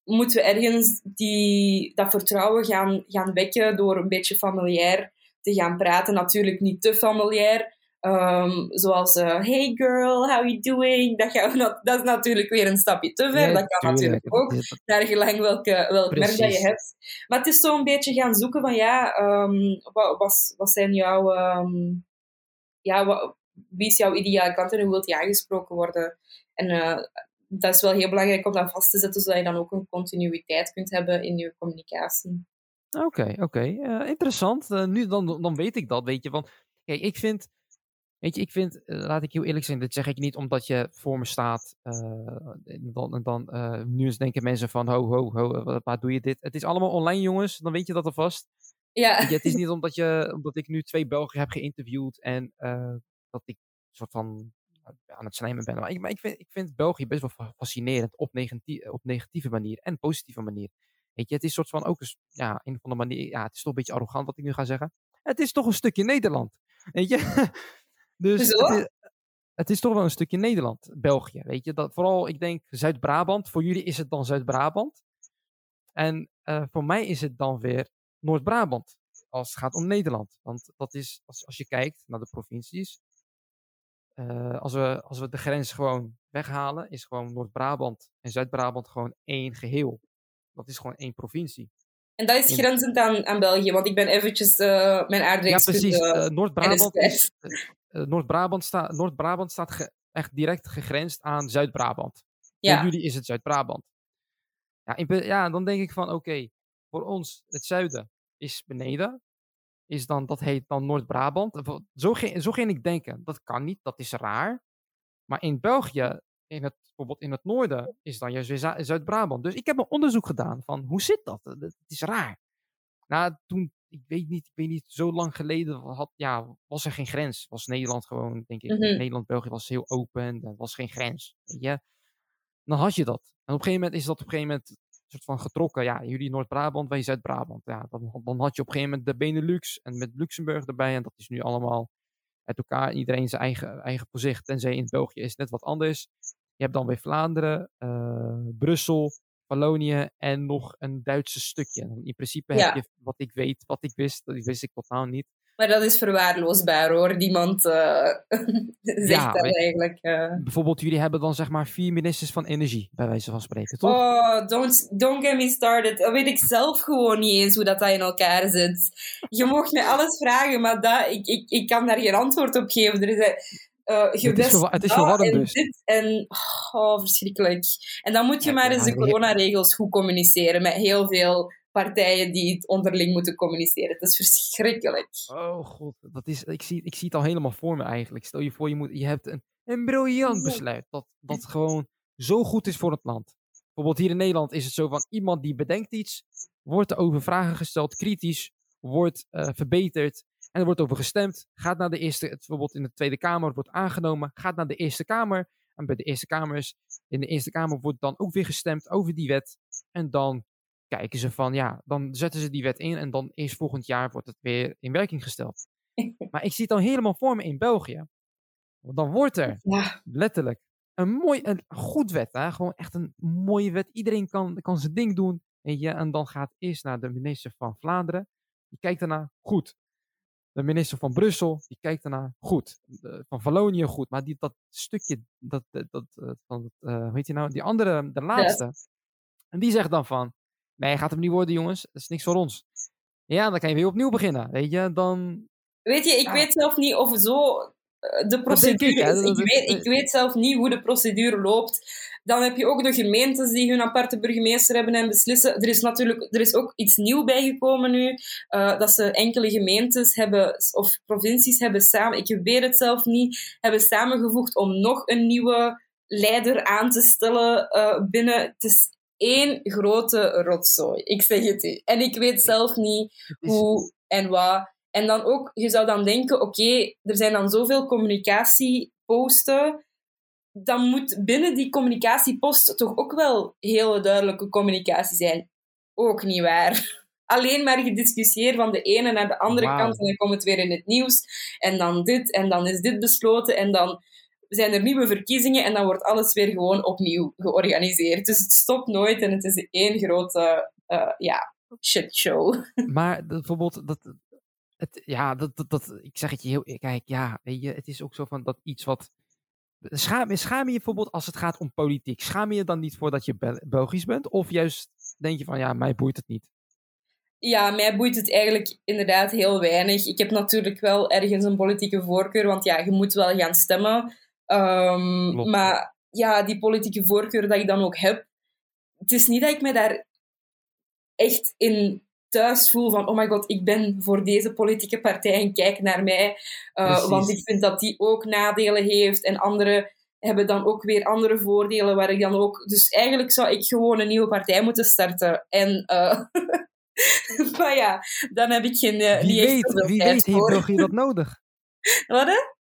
Speaker 1: moeten we ergens die, dat vertrouwen gaan, gaan wekken door een beetje familiair te gaan praten. Natuurlijk niet te familiair. Um, zoals, uh, hey girl, how you doing? Dat, gaan we dat is natuurlijk weer een stapje te ver. dat kan natuurlijk ook, naar gelang welke, welk merk dat je hebt. Maar het is zo een beetje gaan zoeken van, ja, um, wat, wat, wat zijn jouw ja, wat, wie is jouw ideale klant en hoe wilt die aangesproken worden? En uh, dat is wel heel belangrijk om dat vast te zetten, zodat je dan ook een continuïteit kunt hebben in je communicatie.
Speaker 2: Oké, oké. Uh, interessant. Uh, nu, dan, dan weet ik dat, weet je. Want, kijk, ik vind... Weet je, ik vind, laat ik heel eerlijk zijn, dit zeg ik niet omdat je voor me staat. dan, dan nu eens denken mensen van, ho, ho, ho, waar doe je dit? Het is allemaal online, jongens. Dan weet je dat alvast.
Speaker 1: Ja.
Speaker 2: Je, het is niet omdat, je, omdat ik nu twee Belgen heb geïnterviewd en uh, dat ik soort van aan het slijmen ben. Maar ik, maar ik, vind, ik vind België best wel fascinerend op, negatieve, op negatieve manier en positieve manier. Weet je, het is soort van ook een, ja, een van de manier. Ja, het is toch een beetje arrogant wat ik nu ga zeggen. Het is toch een stukje Nederland. Weet je? dus het is, het is, toch wel een stukje Nederland, België. Weet je, dat, vooral ik denk Zuid-Brabant. Voor jullie is het dan Zuid-Brabant. En uh, voor mij is het dan weer Noord-Brabant. Als het gaat om Nederland. Want dat is, als, als je kijkt naar de provincies. Uh, als, we, als we de grens gewoon weghalen, is gewoon Noord-Brabant en Zuid-Brabant gewoon één geheel. Dat is gewoon één provincie.
Speaker 1: En dat is grenzend aan, aan België, want ik ben eventjes uh, mijn aardrijkskunde...
Speaker 2: Ja, precies. Uh, Noord-Brabant is, Noord-Brabant staat, Noord-Brabant staat echt direct gegrensd aan Zuid-Brabant. Ja. Voor jullie is het Zuid-Brabant. Ja, ja, dan denk ik van, oké, voor ons, het zuiden, is beneden. Is dan, dat heet dan Noord-Brabant. Zo, ging, zo ging ik denken. Dat kan niet, dat is raar. Maar in België, in het, bijvoorbeeld in het noorden, is dan juist weer Zuid-Brabant. Dus ik heb een onderzoek gedaan van hoe zit dat? Het is raar. Nou, toen, ik weet niet, ik weet niet, zo lang geleden had, ja, was er geen grens. Was Nederland gewoon, denk ik, mm Nederland-België was heel open, er was geen grens. Weet je? Dan had je dat. En op een gegeven moment is dat op een gegeven moment soort van getrokken. Ja, jullie Noord-Brabant, wij Zuid-Brabant. Ja, dan, dan had je op een gegeven moment de Benelux en met Luxemburg erbij. En dat is nu allemaal uit elkaar. Iedereen zijn eigen, eigen posicht. Tenzij in België is net wat anders. Je hebt dan weer Vlaanderen, uh, Brussel, Wallonië en nog een Duitse stukje. in principe heb je wat ik weet, wat ik wist, dat wist ik totaal niet.
Speaker 1: Maar dat is verwaarloosbaar hoor. Niemand uh, zegt
Speaker 2: Ja,
Speaker 1: dat eigenlijk. eh.
Speaker 2: Bijvoorbeeld, jullie hebben dan zeg maar vier ministers van energie, bij wijze van spreken, toch?
Speaker 1: Oh, don't, don't get me started. Dat weet ik zelf gewoon niet eens hoe dat, dat in elkaar zit. Je mocht me alles vragen, maar dat, ik, ik, ik kan daar geen antwoord op geven. Er is, eh,
Speaker 2: Het is het is
Speaker 1: dat
Speaker 2: verwarrend
Speaker 1: en
Speaker 2: dus.
Speaker 1: dit en... Oh, verschrikkelijk. En dan moet je
Speaker 2: Ja,
Speaker 1: maar
Speaker 2: ja,
Speaker 1: eens de coronaregels goed communiceren met heel veel partijen die het onderling moeten communiceren. Het is verschrikkelijk.
Speaker 2: Oh god, dat is, ik, zie, ik zie het al helemaal voor me eigenlijk. Stel je voor, je, moet, je hebt een, een briljant besluit dat, dat gewoon zo goed is voor het land. Bijvoorbeeld hier in Nederland is het zo van iemand die bedenkt iets, wordt er over vragen gesteld, kritisch, wordt eh, verbeterd en er wordt over gestemd. Gaat naar de Eerste, bijvoorbeeld in de Tweede Kamer, wordt aangenomen, gaat naar de Eerste Kamer. En bij de Eerste Kamers, in de Eerste Kamer wordt dan ook weer gestemd over die wet. En dan kijken ze van, ja, dan zetten ze die wet in en dan eerst volgend jaar wordt het weer in werking gesteld. Maar ik zie het dan helemaal voor me in België. Want dan wordt er
Speaker 1: Ja,
Speaker 2: letterlijk een mooi, een goed wet, hè? gewoon echt een mooie wet. Iedereen kan, kan zijn ding doen. Weet je? En dan gaat eerst naar de minister van Vlaanderen. Die kijkt daarna, goed. De minister van Brussel, die kijkt daarna, goed. De- van Wallonië, goed. Maar die, dat stukje, dat, dat, dat, eh, van, eh, hoe heet je nou, die andere, de laatste. En die zegt dan van, nee, gaat hem niet worden jongens. Dat is niks voor ons. Ja, dan kan je weer opnieuw beginnen. Weet je, dan...
Speaker 1: Weet je, ik
Speaker 2: Ja.
Speaker 1: weet zelf niet of zo eh, de procedure
Speaker 2: ik,
Speaker 1: is. Ik weet, ik weet zelf niet hoe de procedure loopt. Dan heb je ook de gemeentes die hun aparte burgemeester hebben en beslissen. Er is natuurlijk er is ook iets nieuw bijgekomen nu. eh, dat ze enkele gemeentes hebben, of provincies hebben samen, ik weet het zelf niet, hebben samengevoegd om nog een nieuwe leider aan te stellen eh, binnen. Het is één grote rotzooi. Ik zeg het u. En ik weet zelf niet hoe en wat. En dan ook, je zou dan denken, oké, er zijn dan zoveel communicatieposten. Dan moet binnen die communicatiepost toch ook wel hele duidelijke communicatie zijn. Ook niet waar. Alleen maar gediscussieerd van de ene naar de andere kant en dan komt het weer in het nieuws. En dan dit, en dan is dit besloten, en dan zijn er nieuwe verkiezingen en dan wordt alles weer gewoon opnieuw georganiseerd. Dus het stopt nooit en het is één grote, eh ja, shitshow.
Speaker 2: Maar bijvoorbeeld, dat, het, ja, dat, dat, dat, ik zeg het je heel, kijk, ja, weet je, het is ook zo van dat iets wat, schaam, schaam je je bijvoorbeeld als het gaat om politiek, schaam je je dan niet voor dat je Bel- Belgisch bent? Of juist denk je van, ja, mij boeit het niet?
Speaker 1: Ja, mij boeit het eigenlijk inderdaad heel weinig. Ik heb natuurlijk wel ergens een politieke voorkeur, want ja, je moet wel gaan stemmen. Ehm, maar ja, die politieke voorkeur dat ik dan ook heb, het is niet dat ik me daar echt in thuis voel van, oh my god, ik ben voor deze politieke partij en kijk naar mij. Uh,
Speaker 2: Precies.
Speaker 1: want ik vind dat die ook nadelen heeft en andere hebben dan ook weer andere voordelen waar ik dan ook... Dus eigenlijk zou ik gewoon een nieuwe partij moeten starten. En... eh, maar ja, dan heb ik geen, eh,
Speaker 2: Wie weet, wie weet heeft. België dat nodig?
Speaker 1: Wat, hè?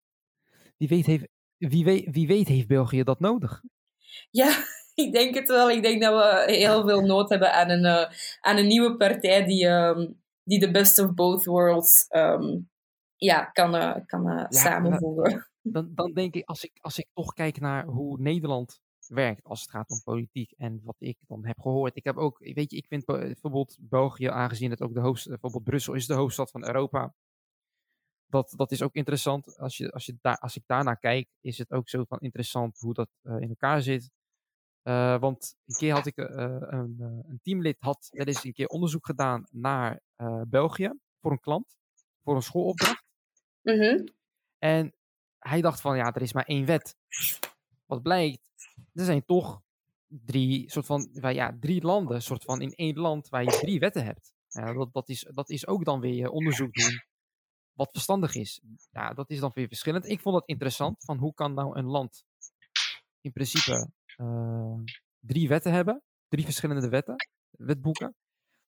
Speaker 2: Wie weet, heeft, wie, weet, wie weet heeft België dat nodig?
Speaker 1: Ja, ik denk het wel. Ik denk dat we heel veel nood hebben aan een, eh, aan een nieuwe partij die, ehm, die de best of both worlds ehm, ja, kan, eh, kan eh, samenvoegen.
Speaker 2: Dan, dan denk ik, als ik, als ik toch kijk naar hoe Nederland werkt als het gaat om politiek en wat ik dan heb gehoord. Ik heb ook, weet je, ik vind bijvoorbeeld België, aangezien het ook de hoofdstad, bijvoorbeeld Brussel is de hoofdstad van Europa. Dat, dat is ook interessant. Als, je, als, je daar, als ik daarnaar kijk, is het ook zo van interessant hoe dat eh, in elkaar zit. Eh, want een keer had ik eh, een, een teamlid had wel eens een keer onderzoek gedaan naar België voor een klant, voor een schoolopdracht.
Speaker 1: Mhm.
Speaker 2: En hij dacht van, ja, er is maar één wet. Wat blijkt, er zijn toch drie, soort van, waar- ja, drie landen, soort van in één land waar je drie wetten hebt. Ja, dat, dat, is, dat is ook dan weer onderzoek doen wat verstandig is. Ja, dat is dan weer verschillend. Ik vond het interessant, van hoe kan nou een land in principe eh, drie wetten hebben, drie verschillende wetten, wetboeken.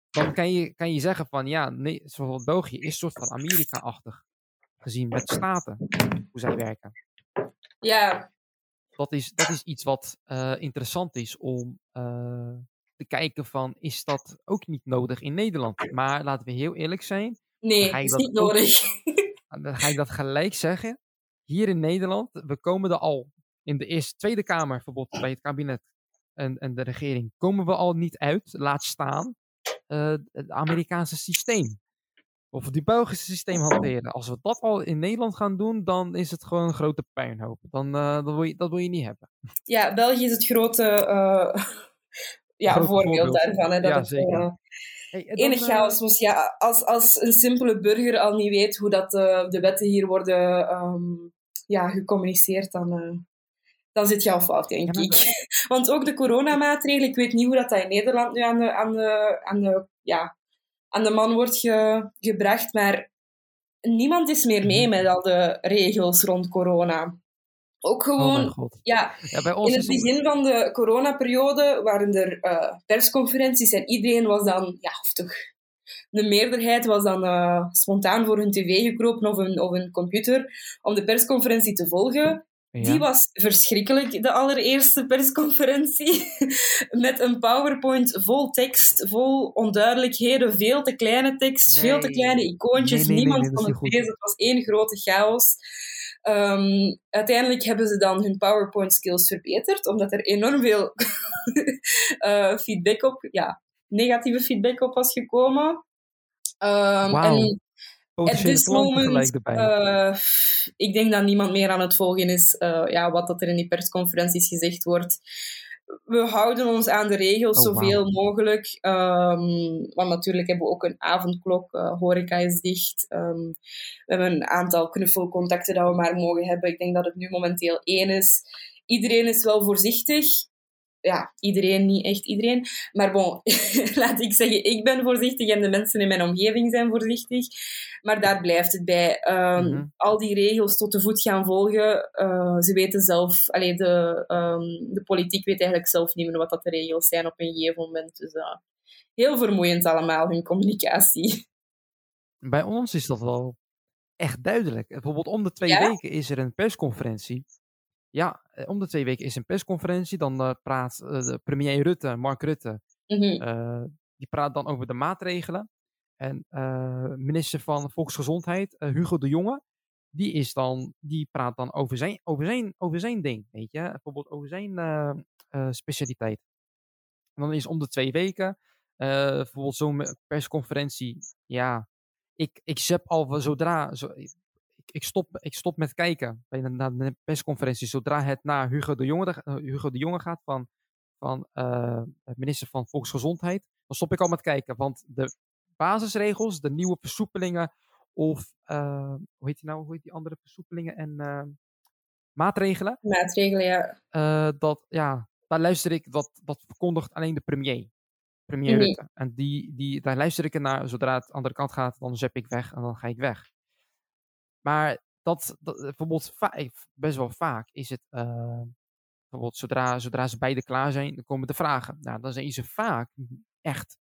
Speaker 2: Dan kan je, kan je zeggen van, ja, nee, zoals België is een soort van Amerika-achtig gezien met staten, hoe zij werken.
Speaker 1: Ja,
Speaker 2: Dat is, dat is iets wat eh, interessant is om eh, te kijken van, is dat ook niet nodig in Nederland? Maar laten we heel eerlijk zijn,
Speaker 1: nee,
Speaker 2: je
Speaker 1: is
Speaker 2: dat
Speaker 1: niet
Speaker 2: ook-
Speaker 1: nodig.
Speaker 2: dan ga ik dat gelijk zeggen. Hier in Nederland, we komen er al in de Eerste Tweede Kamer, bijvoorbeeld bij het kabinet en, en de regering, komen we al niet uit, laat staan eh, het Amerikaanse systeem. of die Belgische systeem hanteren. Als we dat al in Nederland gaan doen, dan is het gewoon een grote puinhoop. Dan, uh, wil je, dat wil je niet hebben.
Speaker 1: Ja, België is het grote, uh, ja, voorbeeld, voorbeeld, daarvan. Hè, dat ja, het, zeker. Enig chaos was. Ja, als, als een simpele burger al niet weet hoe dat, de wetten hier worden um, ja, gecommuniceerd, dan, dan zit je al fout, denk ik. Want ook de coronamaatregelen, ik weet niet hoe dat, dat in Nederland nu aan de, aan de, aan de ja, aan de man wordt ge, gebracht. Maar niemand is meer mee mhm. met al de regels rond corona. Ook oh gewoon, ja, ja bij ons in het begin van de coronaperiode waren er uh, persconferenties en iedereen was dan, ja, of toch, de meerderheid was dan uh, spontaan voor hun tv gekropen of een, of een computer om de persconferentie te volgen. Die was verschrikkelijk, de allereerste persconferentie. Met een PowerPoint vol tekst, vol onduidelijkheden, veel te kleine tekst, veel te kleine icoontjes. Niemand kon het lezen. Het was één grote chaos. Um, uiteindelijk hebben ze dan hun PowerPoint skills verbeterd, omdat er enorm veel uh, feedback op, ja, negatieve feedback op was gekomen. Um, wow. en At this moment, uh, ik denk dat niemand meer aan het volgen is uh, ja, wat dat er in die persconferenties gezegd wordt. We houden ons aan de regels oh, zoveel mogelijk. Um, want natuurlijk hebben we ook een avondklok. Uh, horeca is dicht. Um, we hebben een aantal knuffelcontacten dat we maar mogen hebben. Ik denk dat het nu momenteel één is. Iedereen is wel voorzichtig ja, iedereen, niet echt iedereen. Maar bon, laat ik zeggen, ik ben voorzichtig en de mensen in mijn omgeving zijn voorzichtig. Maar daar blijft het bij. Ehm, mhm. Al die regels tot de voet gaan volgen. Uh, ze weten zelf, allee, de, um, de politiek weet eigenlijk zelf niet meer wat dat de regels zijn op een gegeven moment. Dus uh, heel vermoeiend allemaal, hun communicatie.
Speaker 2: Bij ons is dat wel echt duidelijk. Bijvoorbeeld om de twee weken is er een persconferentie ja, eh, om de twee weken is een persconferentie. Dan uh, praat uh, de premier Rutte, Mark Rutte, mm die praat dan over de maatregelen. En minister van Volksgezondheid, Hugo de Jonge, die, is dan, die praat dan over zijn, over, zijn, over zijn ding, weet je. Bijvoorbeeld over zijn specialiteit. En dan is om de twee weken, bijvoorbeeld zo'n persconferentie, ja, ik, ik zep al zodra, zo, ik, stop, ik stop met kijken bij de, naar de persconferentie zodra het naar Hugo de Jonge, uh, Hugo de Jonge gaat van, van uh, minister van Volksgezondheid. Dan stop ik al met kijken, want de basisregels, de nieuwe versoepelingen of uh, hoe heet die nou, hoe heet die andere versoepelingen en maatregelen.
Speaker 1: Maatregelen, ja.
Speaker 2: dat, ja, daar luister ik, dat, dat verkondigt alleen de premier. Premier. En die, die, daar luister ik naar. Zodra het andere kant gaat, dan zep ik weg en dan ga ik weg. Maar dat, bijvoorbeeld best wel vaak is het, uh, bijvoorbeeld zodra, zodra ze beide klaar zijn, dan komen de vragen. Nou, dan zijn ze vaak echt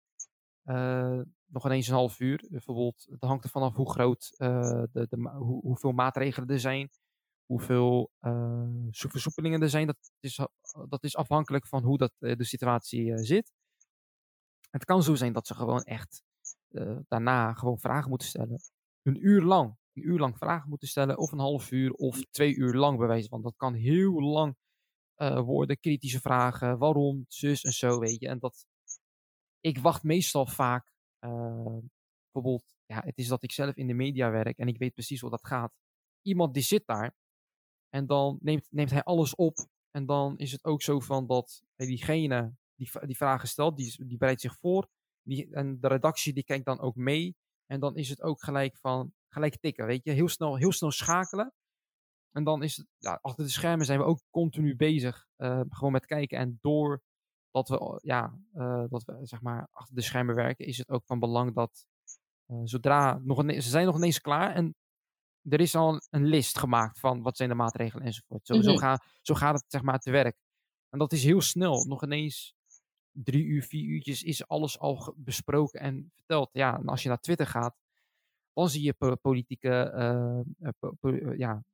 Speaker 2: uh, nog ineens een half uur. Bijvoorbeeld, het hangt er vanaf hoe groot, de, de, hoe, hoeveel maatregelen er zijn, hoeveel versoepelingen er zijn. Dat is, dat is afhankelijk van hoe dat, de situatie zit. Het kan zo zijn dat ze gewoon echt daarna gewoon vragen moeten stellen. Een uur lang een uur lang vragen moeten stellen, of een half uur, of twee uur lang bewijzen. Want dat kan heel lang uh, worden. Kritische vragen, waarom, zus en zo, weet je. En dat, ik wacht meestal vaak, uh, bijvoorbeeld, ja, het is dat ik zelf in de media werk en ik weet precies hoe dat gaat. Iemand die zit daar en dan neemt, neemt hij alles op. En dan is het ook zo van dat diegene die, die vragen stelt, die, die bereidt zich voor. Die, en de redactie die kijkt dan ook mee. En dan is het ook gelijk van, gelijk tikken, weet je. Heel snel, heel snel schakelen. En dan is het, ja, achter de schermen zijn we ook continu bezig. Uh, gewoon met kijken. En door dat we, ja, uh, dat we, zeg maar, achter de schermen werken, is het ook van belang dat uh, zodra, nog een, ze zijn nog ineens klaar en er is al een list gemaakt van wat zijn de maatregelen enzovoort. Zo, mm -hmm. zo, ga, zo gaat het, zeg maar, te werk. En dat is heel snel. Nog ineens drie uur, vier uurtjes is alles al besproken en verteld. Ja, en als je naar Twitter gaat, dan zie je politieke, uh, ja,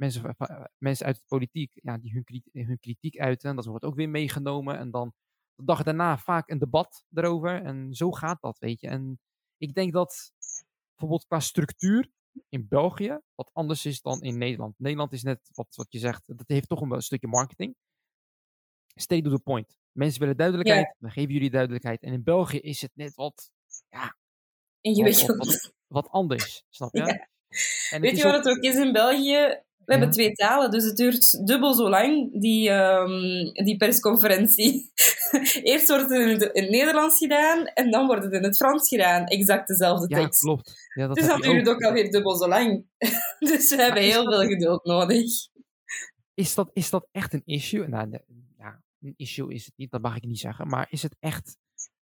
Speaker 2: mensen, mensen uit de politiek ja, die hun, kritiek, hun kritiek uiten. Dat wordt ook weer meegenomen. En dan de dag daarna vaak een debat erover. En zo gaat dat, weet je. En ik denk dat bijvoorbeeld qua structuur in België wat anders is dan in Nederland. Nederland is net wat, wat je zegt, dat heeft toch een, stukje marketing. Stay to the point. Mensen willen duidelijkheid, yeah. dan geven jullie duidelijkheid. En in België is het net wat, ja,
Speaker 1: ingewikkeld.
Speaker 2: wat anders, snap je?
Speaker 1: Ja.
Speaker 2: En
Speaker 1: Weet je wat
Speaker 2: ook-
Speaker 1: het ook is in België? We
Speaker 2: Ja.
Speaker 1: hebben twee talen, dus het duurt dubbel zo lang, die, ehm, die persconferentie. Eerst wordt het in het, in het Nederlands gedaan en dan wordt het in het Frans gedaan. Exact dezelfde
Speaker 2: Ja,
Speaker 1: tekst.
Speaker 2: klopt. Ja, dat
Speaker 1: dus dat duurt ook alweer dubbel zo lang. dus we hebben heel
Speaker 2: dat-
Speaker 1: veel geduld nodig.
Speaker 2: Is dat, is dat echt een issue? Nou, ja, een issue is het niet, dat mag ik niet zeggen. Maar is het echt,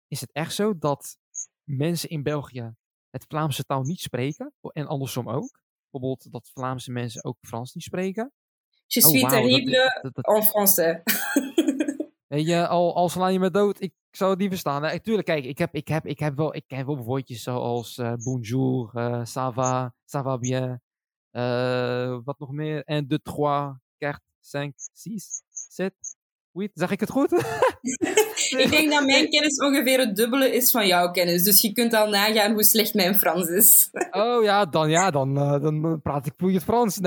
Speaker 2: is het echt zo dat mensen in België het Vlaamse taal niet spreken. En andersom ook. Bijvoorbeeld dat Vlaamse mensen ook Frans niet spreken.
Speaker 1: Je
Speaker 2: oh,
Speaker 1: suis
Speaker 2: wow,
Speaker 1: terrible en français.
Speaker 2: Weet je, al, al je me dood, ik zou het niet verstaan. Nou, tuurlijk, kijk, ik heb, ik, heb, ik, heb wel, ik heb wel woordjes zoals uh, bonjour, uh, ça va, ça va bien. Uh, wat nog meer? 1, 2, 3, 4, 5, 6, 7, Weet, zeg ik het goed?
Speaker 1: ik denk dat mijn kennis ongeveer het dubbele is van jouw kennis. Dus je kunt al nagaan hoe slecht mijn Frans is.
Speaker 2: oh ja, dan, ja, dan, eh, dan eh, praat ik vloeiend Frans.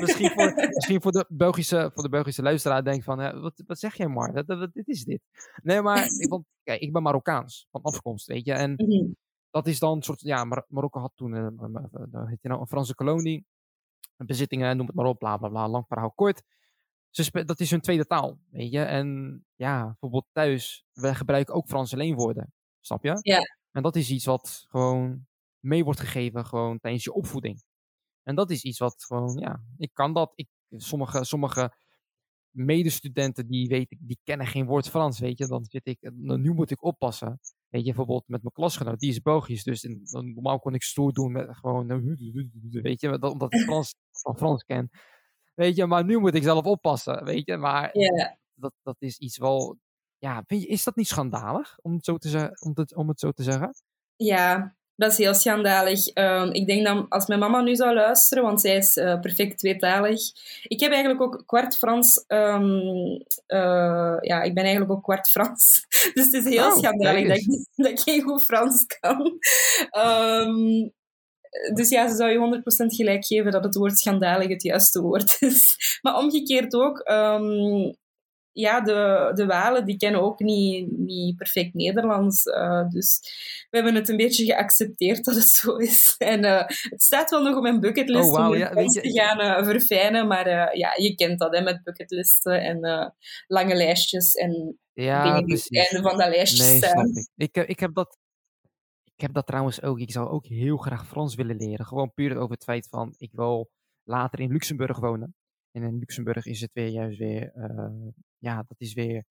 Speaker 2: misschien voor, misschien voor, de Belgische, de Belgische luisteraar denk van, eh, wat, wat zeg jij maar? Wat, dit is dit? Nee, maar want, kijk, ik ben Marokkaans van afkomst, weet je. En
Speaker 1: mhm.
Speaker 2: dat is dan een soort, ja, Marokko had toen uh, uh, uh, een Franse kolonie, bezittingen, noem het maar op, bla bla bla, lang verhaal kort. Ze dat is hun tweede taal, weet je. En ja, bijvoorbeeld thuis, we gebruiken ook Franse leenwoorden, snap je?
Speaker 1: Ja.
Speaker 2: En dat is iets wat gewoon mee wordt gegeven, gewoon tijdens je opvoeding. En dat is iets wat gewoon, ja, ik kan dat. Ik, sommige, sommige medestudenten die weten, die kennen geen woord Frans, weet je. Dan zit ik, nu moet ik oppassen. Weet je, bijvoorbeeld met mijn klasgenoot, die is Belgisch, dus in- normaal kon ik stoer doen met gewoon, weet je, dat- omdat ik Frans, van Frans ken. Weet je, maar nu moet ik zelf oppassen, weet je. Maar dat, dat is iets wel, ja, je, is dat niet schandalig, om het zo te, ze- om het, om het zo te zeggen?
Speaker 1: Ja, dat is heel schandalig. Ehm, ik denk dat als mijn mama nu zou luisteren, want zij is eh, perfect tweetalig. Ik heb eigenlijk ook kwart Frans. ehm, eh, ja, ik ben eigenlijk ook kwart Frans. Dus het is heel
Speaker 2: Oh,
Speaker 1: schandalig dat ik, dat ik geen goed Frans kan. Ehm, dus ja, ze zou je 100% gelijk geven dat het woord schandalig het juiste woord is. Maar omgekeerd ook. ehm, ja, de, de Walen die kennen ook niet, niet perfect Nederlands. eh, dus we hebben het een beetje geaccepteerd dat het zo is. En eh, het staat wel nog op mijn bucketlist
Speaker 2: Oh,
Speaker 1: om
Speaker 2: ja, weet je-
Speaker 1: te gaan eh, verfijnen. Maar ja, je kent dat hè, met bucketlisten en lange lijstjes en
Speaker 2: Ja,
Speaker 1: dingen die op het einde van dat lijstje
Speaker 2: Nee,
Speaker 1: staan.
Speaker 2: snap ik. Ik, heb- ik, heb dat, ik heb dat trouwens ook. Ik zou ook heel graag Frans willen leren. Gewoon puur over het feit van, ik wil later in Luxemburg wonen. En in Luxemburg is het weer juist weer, eh, ja, dat is weer,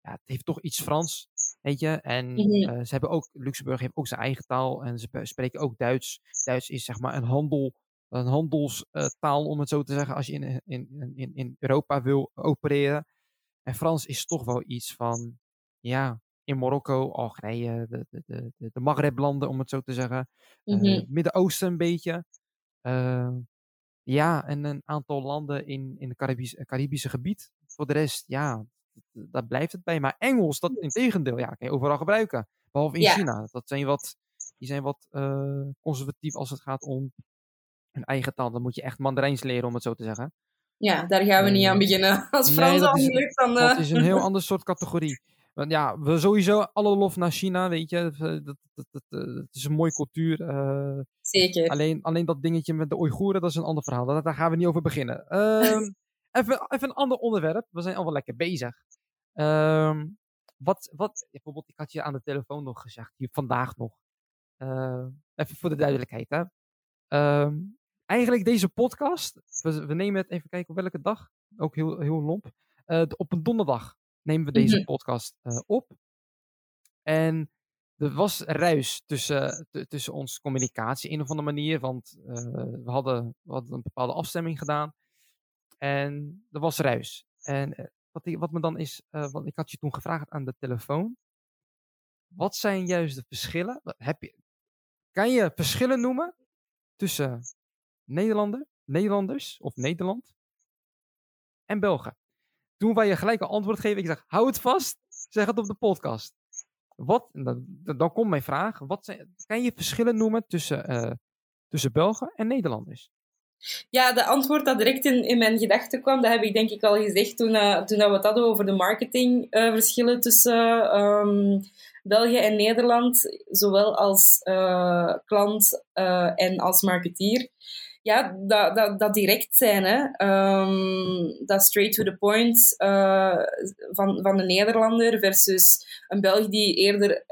Speaker 2: ja, het heeft toch iets Frans, weet je. En
Speaker 1: Mhm.
Speaker 2: eh, ze hebben ook, Luxemburg heeft ook zijn eigen taal en ze spreken ook Duits. Duits is zeg maar een handel, een handelstaal, om het zo te zeggen, als je in, in, in, in Europa wil opereren. En Frans is toch wel iets van, ja, in Marokko, Algerije, de, de, de, de, de Maghreb-landen, om het zo te zeggen. Eh,
Speaker 1: Mhm.
Speaker 2: Midden-Oosten een beetje. Eh, ja, en een aantal landen in, in het Caribisch, eh, Caribische gebied. Voor de rest, ja, daar blijft het bij. Maar Engels, dat in tegendeel, ja, kan je overal gebruiken. Behalve in
Speaker 1: Ja.
Speaker 2: China. Dat zijn wat, die zijn wat eh, conservatief als het gaat om hun eigen taal. Dan moet je echt Mandarijns leren, om het zo te zeggen.
Speaker 1: Ja, daar gaan we niet aan beginnen. Als
Speaker 2: nee,
Speaker 1: Frans
Speaker 2: dat
Speaker 1: al niet lukt, dan...
Speaker 2: Dat is een heel ander soort categorie. Want ja, we sowieso alle lof naar China, weet je. Dat, dat, dat, dat, eh, het is een mooie cultuur. eh,
Speaker 1: Zeker.
Speaker 2: alleen, alleen dat dingetje met de Oeigoeren, dat is een ander verhaal. Daar, daar gaan we niet over beginnen. Ehm, even, even een ander onderwerp. We zijn al wel lekker bezig. Ehm, wat, wat, bijvoorbeeld, ik had je aan de telefoon nog gezegd, hier vandaag nog. Eh, even voor de duidelijkheid, hè. Ehm, eigenlijk deze podcast, we, we nemen het even kijken op welke dag, ook heel, heel lomp. Eh, op een donderdag nemen we deze
Speaker 1: Mhm.
Speaker 2: podcast eh, op. En er was ruis tussen, tussen ons communicatie, een of andere manier, want eh, we, hadden, we hadden een bepaalde afstemming gedaan. En er was ruis. En eh, wat, ik- wat me dan is, want ik had je toen gevraagd aan de telefoon. Wat zijn juist de verschillen? Wat Heb je, kan je verschillen noemen tussen Nederlander, Nederlanders of Nederland en Belgen? Toen wij je gelijk een antwoord geven, ik zeg, hou het vast, zeg het op de podcast. Wat, dan, dan komt mijn vraag, wat zijn, kan je verschillen noemen tussen, eh, tussen Belgen en Nederlanders?
Speaker 1: Ja, de antwoord dat direct in, mijn gedachten kwam, dat heb ik denk ik al gezegd toen, eh, toen we het hadden over de marketingverschillen tussen ehm, België en Nederland, zowel als uh, klant en als marketeer, ja, dat, dat, dat direct zijn. Hè. Um, dat straight to the point uh, van, van de Nederlander versus een Belg die eerder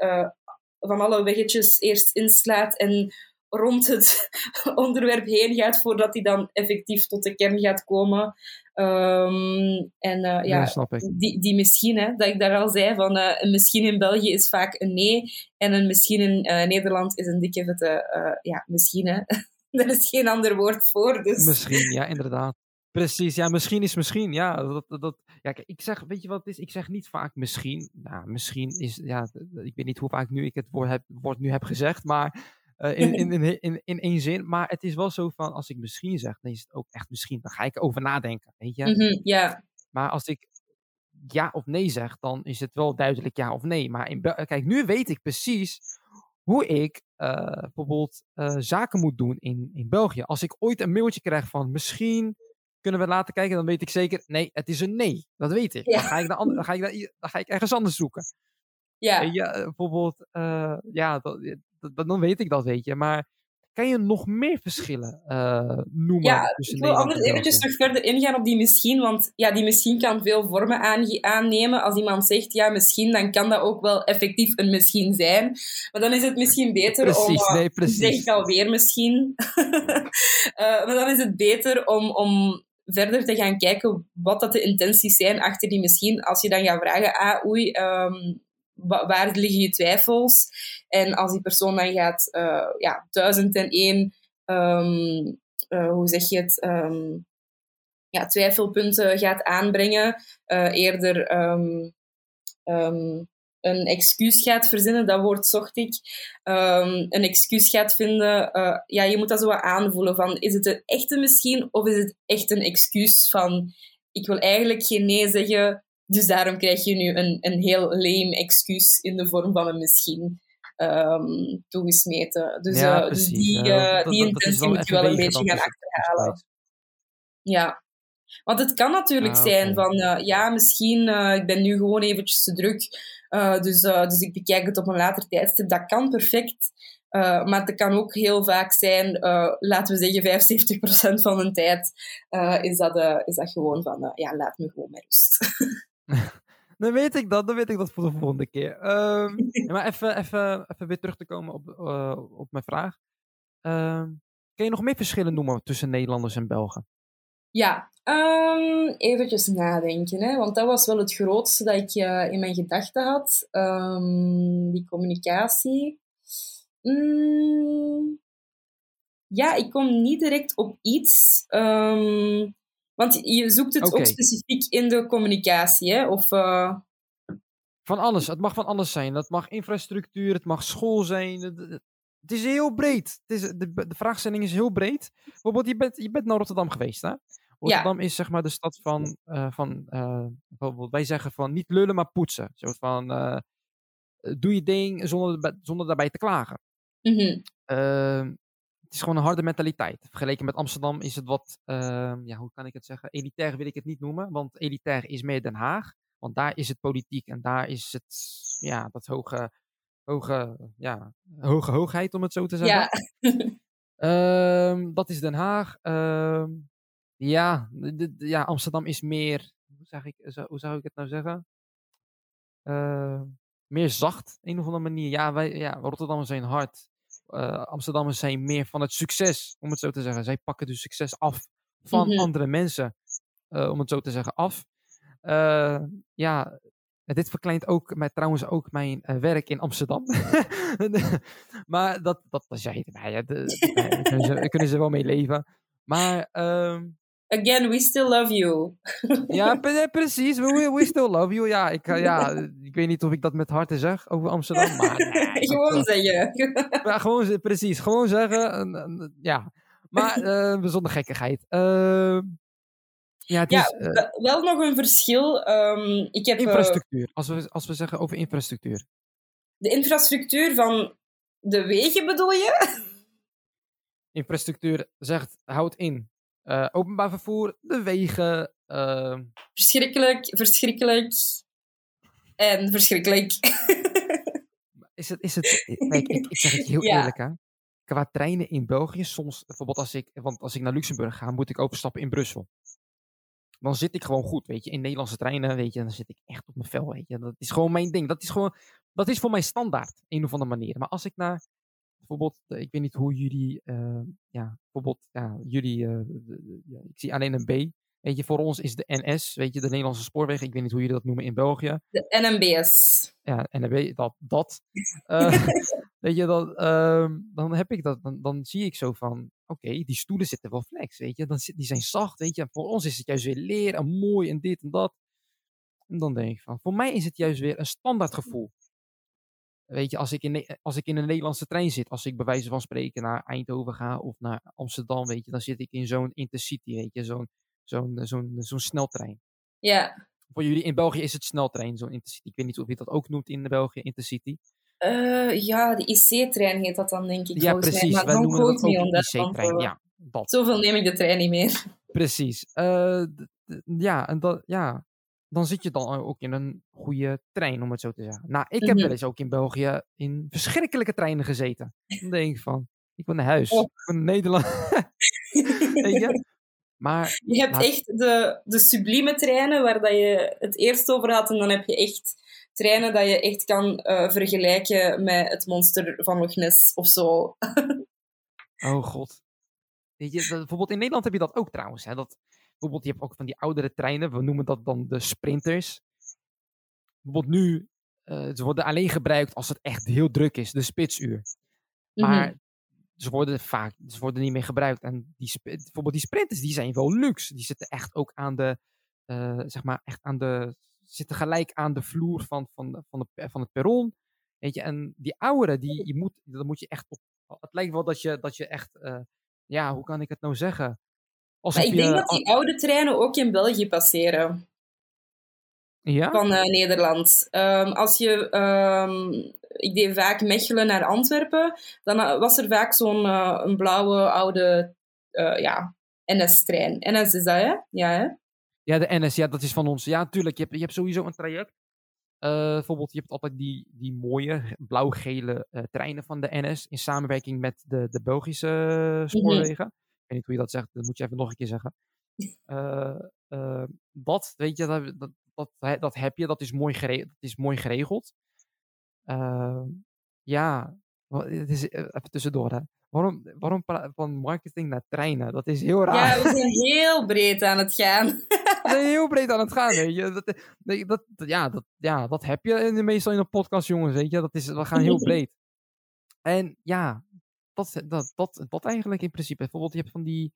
Speaker 1: van alle weggetjes eerst inslaat en rond het onderwerp heen gaat voordat hij dan effectief tot de kern gaat komen. Um, en uh, ja,
Speaker 2: snap ik.
Speaker 1: Die, die misschien, hè, dat ik daar al zei, van uh, een misschien in België is vaak een nee en een misschien in uh, Nederland is een dikke vette, ja, misschien hè. er is geen ander woord voor, dus...
Speaker 2: Misschien, ja, inderdaad. Precies, ja, misschien is misschien. Ja, dat, dat, ja, kijk, ik zeg, weet je wat het is? Ik zeg niet vaak misschien. Nou, misschien is, ja, ik weet niet hoe vaak nu ik het woord, heb, woord nu heb gezegd, maar uh, in, in, in, in, in één zin. Maar het is wel zo van, als ik misschien zeg, dan is het ook echt misschien. Dan ga ik over nadenken, weet je?
Speaker 1: Ja. Mm -hmm, yeah.
Speaker 2: Maar als ik ja of nee zeg, dan is het wel duidelijk ja of nee. Maar in, kijk, nu weet ik precies hoe ik uh, bijvoorbeeld uh, zaken moet doen in, in België. Als ik ooit een mailtje krijg van misschien kunnen we laten kijken, dan weet ik zeker, nee, het is een nee. Dat weet ik. Ja. Dan, ga ik dan, dan, ga ik dan, dan ga ik ergens anders zoeken.
Speaker 1: Ja.
Speaker 2: ja bijvoorbeeld, ja, dat, dat, dan weet ik dat, weet je. Maar kan je nog meer verschillen uh, noemen?
Speaker 1: Ja, ik wil anders eventjes nog verder ingaan op die misschien, want ja, die misschien kan veel vormen aannemen. Als iemand zegt ja, misschien, dan kan dat ook wel effectief een misschien zijn. Maar dan is het misschien beter
Speaker 2: precies,
Speaker 1: om...
Speaker 2: Nee, precies.
Speaker 1: Zeg ik alweer misschien. uh, maar dan is het beter om... om verder te gaan kijken wat dat de intenties zijn achter die misschien. Als je dan gaat vragen, ah, oei, um, waar liggen je twijfels? En als die persoon dan gaat, uh, ja, duizend en één, um, uh, hoe zeg je het, um, ja, twijfelpunten gaat aanbrengen, uh, eerder um, een excuus gaat verzinnen, dat woord zocht ik, een excuus gaat vinden, ja, je moet dat zo aanvoelen van, is het een echte misschien of is het echt een excuus van, ik wil eigenlijk geen nee zeggen, dus daarom krijg je nu een, een heel lame excuus in de vorm van een misschien um, toegesmeten. Dus,
Speaker 2: ja,
Speaker 1: uh, dus die, uh, die intentie moet je wel een beetje gaan achterhalen. Ja. Want het kan natuurlijk ah, zijn van, uh, ja, misschien, ik ben nu gewoon eventjes te druk, dus, dus ik bekijk het op een later tijdstip. Dat kan perfect. Uh, maar het kan ook heel vaak zijn, uh, laten we zeggen 75% van de tijd, uh, is, dat, is dat gewoon van, ja, laat me gewoon met rust.
Speaker 2: dan weet ik dat, dan weet ik dat voor de volgende keer. Um, maar even, even, even weer terug te komen op, uh, op mijn vraag. Um, kun je nog meer verschillen noemen tussen Nederlanders en Belgen?
Speaker 1: Ja, um, eventjes nadenken, hè, want dat was wel het grootste dat ik uh, in mijn gedachten had. die communicatie. Mm, ja, ik kom niet direct op iets. Um, want je zoekt het
Speaker 2: okay.
Speaker 1: ook specifiek in de communicatie, hè? Of, uh...
Speaker 2: Van alles. Het mag van alles zijn. Dat mag infrastructuur, het mag school zijn. Het, is heel breed. Het is, de, de vraagstelling is heel breed. Bijvoorbeeld, je bent, je bent naar Rotterdam geweest, hè? Rotterdam
Speaker 1: ja.
Speaker 2: is zeg maar de stad van, uh, van uh, bijvoorbeeld, wij zeggen van niet lullen, maar poetsen. Zo van, doe je ding zonder, zonder daarbij te klagen.
Speaker 1: Mm -hmm
Speaker 2: het is gewoon een harde mentaliteit. Vergeleken met Amsterdam is het wat, uh, ja, hoe kan ik het zeggen? Elitair wil ik het niet noemen, want elitair is meer Den Haag. Want daar is het politiek en daar is het, ja, dat hoge, hoge, ja, hoge hoogheid, om het zo te zeggen.
Speaker 1: Ja.
Speaker 2: um, dat is Den Haag. Um, ja, ja, Amsterdam is meer, hoe, zeg ik, hoe zou ik het nou zeggen? Uh, meer zacht, een of andere manier. Ja, wij, ja, Rotterdam zijn hard uh, Amsterdammers zijn meer van het succes, om het zo te zeggen. Zij pakken dus succes af van mm -hmm. andere mensen, uh, om het zo te zeggen, af. Uh, ja, dit verkleint ook mij, trouwens ook mijn werk in Amsterdam. maar dat, dat, dat mij. Daar kunnen, ze, kunnen ze wel mee leven. Maar um,
Speaker 1: Again, we still love you.
Speaker 2: ja, precies. We, we still love you. Ja ik, ja, ik weet niet of ik dat met harte zeg over Amsterdam. Maar, nee,
Speaker 1: gewoon zeggen.
Speaker 2: ja, gewoon, precies. Gewoon zeggen. Ja. Maar uh, zonder gekkigheid. Uh, ja, het
Speaker 1: ja
Speaker 2: is, uh,
Speaker 1: wel nog een verschil. Um, ik heb,
Speaker 2: infrastructuur. Als we, als we zeggen over infrastructuur.
Speaker 1: De infrastructuur van de wegen bedoel je?
Speaker 2: Infrastructuur zegt, houd in. Uh, openbaar vervoer, de wegen. Uh...
Speaker 1: Verschrikkelijk, verschrikkelijk. En verschrikkelijk.
Speaker 2: is het, is het, ik, ik, ik zeg het heel
Speaker 1: Ja.
Speaker 2: eerlijk hè. Qua treinen in België, soms, bijvoorbeeld als ik, want als ik naar Luxemburg ga, moet ik overstappen in Brussel. Dan zit ik gewoon goed, weet je. In Nederlandse treinen, weet je, dan zit ik echt op mijn vel, weet je. Dat is gewoon mijn ding. Dat is gewoon, dat is voor mij standaard, een of andere manier. Maar als ik naar, bijvoorbeeld, eh, ik weet niet hoe jullie, eh, ja, bijvoorbeeld, ja, jullie, eh, ik zie alleen een B. Weet je, voor ons is de NS, weet je, de Nederlandse spoorwegen. Ik weet niet hoe jullie dat noemen in België
Speaker 1: De NMBS.
Speaker 2: ja, je dat, dat weet je, dan, ehm, dan heb ik dat, dan, dan zie ik zo van, oké, die stoelen zitten wel flex, weet je, dan zit, die zijn zacht, weet je, en voor ons is het juist weer leer en mooi en dit en dat. En dan denk ik van, voor mij is het juist weer een standaard gevoel. Weet je, als ik, in, als ik in een Nederlandse trein zit, als ik bij wijze van spreken naar Eindhoven ga of naar Amsterdam, weet je, dan zit ik in zo'n intercity, weet je, zo'n zo'n zo'n zo'n sneltrein
Speaker 1: Ja.
Speaker 2: voor jullie in België is het sneltrein, zo'n intercity. Ik weet niet of je dat ook noemt in België, intercity.
Speaker 1: Eh, ja, de IC-trein heet dat dan, denk ik.
Speaker 2: Ja, precies.
Speaker 1: Mij.
Speaker 2: Wij
Speaker 1: Maar
Speaker 2: noemen dat ook
Speaker 1: that,
Speaker 2: IC-trein.
Speaker 1: eh,
Speaker 2: Ja, dat.
Speaker 1: Zoveel neem ik de trein niet meer.
Speaker 2: Precies. Eh, ja, en dat, ja, dan zit je dan ook in een goede trein, om het zo te zeggen. Nou, ik heb
Speaker 1: Mhm.
Speaker 2: wel eens ook in België in verschrikkelijke treinen gezeten. Dan denk ik van, ik wil naar huis.
Speaker 1: Oh.
Speaker 2: Ik wil naar Nederland. Je? Maar
Speaker 1: Je hebt echt de, de sublieme treinen waar dat je het eerst over had. En dan heb je echt treinen dat je echt kan eh, vergelijken met het monster van Loch Ness of zo.
Speaker 2: Oh god. Weet je, bijvoorbeeld in Nederland heb je dat ook trouwens. Hè? Dat, bijvoorbeeld, je hebt ook van die oudere treinen. We noemen dat dan de sprinters. Bijvoorbeeld nu, eh, ze worden alleen gebruikt als het echt heel druk is. De spitsuur. Maar
Speaker 1: Mhm.
Speaker 2: ze worden vaak ze worden niet meer gebruikt. En die, bijvoorbeeld die sprinters, die zijn wel luxe. Die zitten echt ook aan de, eh, zeg maar, echt aan de, zitten gelijk aan de vloer van, van, van, de, van het perron. Weet je, en die oudere, die, je moet, dat moet je echt op. Het lijkt wel dat je, dat je echt, eh, ja, hoe kan ik het nou zeggen?
Speaker 1: Maar ik
Speaker 2: je,
Speaker 1: denk dat die oude treinen ook in België passeren.
Speaker 2: Ja?
Speaker 1: van eh, Nederland. Ehm, als je, ehm, ik deed vaak Mechelen naar Antwerpen, dan eh, was er vaak zo'n eh, een blauwe oude ja, NS-trein. NS is dat, hè? Ja, hè?
Speaker 2: Ja, de NS, ja, dat is van ons. Ja, tuurlijk, je hebt, je hebt sowieso een traject. Bijvoorbeeld, je hebt altijd die, die mooie blauw-gele treinen van de NS in samenwerking met de, de Belgische eh, spoorwegen. Weet niet hoe je dat zegt, dat moet je even nog een keer zeggen. Eh, eh, dat, weet je, dat, dat, dat, he- dat heb je, dat is mooi, gere dat is mooi geregeld. Eh, ja, het is, eh, even tussendoor, hè. Waarom, waarom van marketing naar treinen? Dat is heel raar.
Speaker 1: Ja, we zijn heel breed aan het gaan.
Speaker 2: We zijn heel breed aan het gaan, weet je. Dat, dat, dat- ja, dat, ja, dat heb je in, meestal in een podcast, jongens, weet je. Dat is, we gaan heel breed. En ja, dat, dat, dat, dat eigenlijk in principe. Bijvoorbeeld, je hebt van die,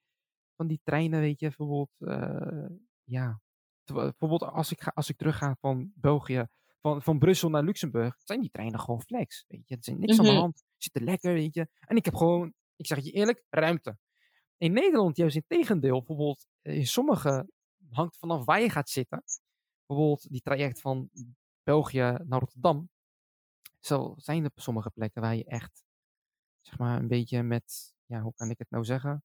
Speaker 2: van die treinen, weet je, bijvoorbeeld, eh, ja. Bijvoorbeeld, als ik, ga, als ik terug ga van België, van, van Brussel naar Luxemburg, zijn die treinen gewoon flex, weet je. Er is niks aan de
Speaker 1: Mhm.
Speaker 2: hand, zitten lekker, weet je. En ik heb gewoon, ik zeg het je eerlijk, ruimte. In Nederland juist in tegendeel, bijvoorbeeld eh, in sommige, hangt vanaf waar je gaat zitten. Bijvoorbeeld die traject van België naar Rotterdam. Zo zijn er sommige plekken waar je echt, zeg maar, een beetje met, ja, hoe kan ik het nou zeggen? Een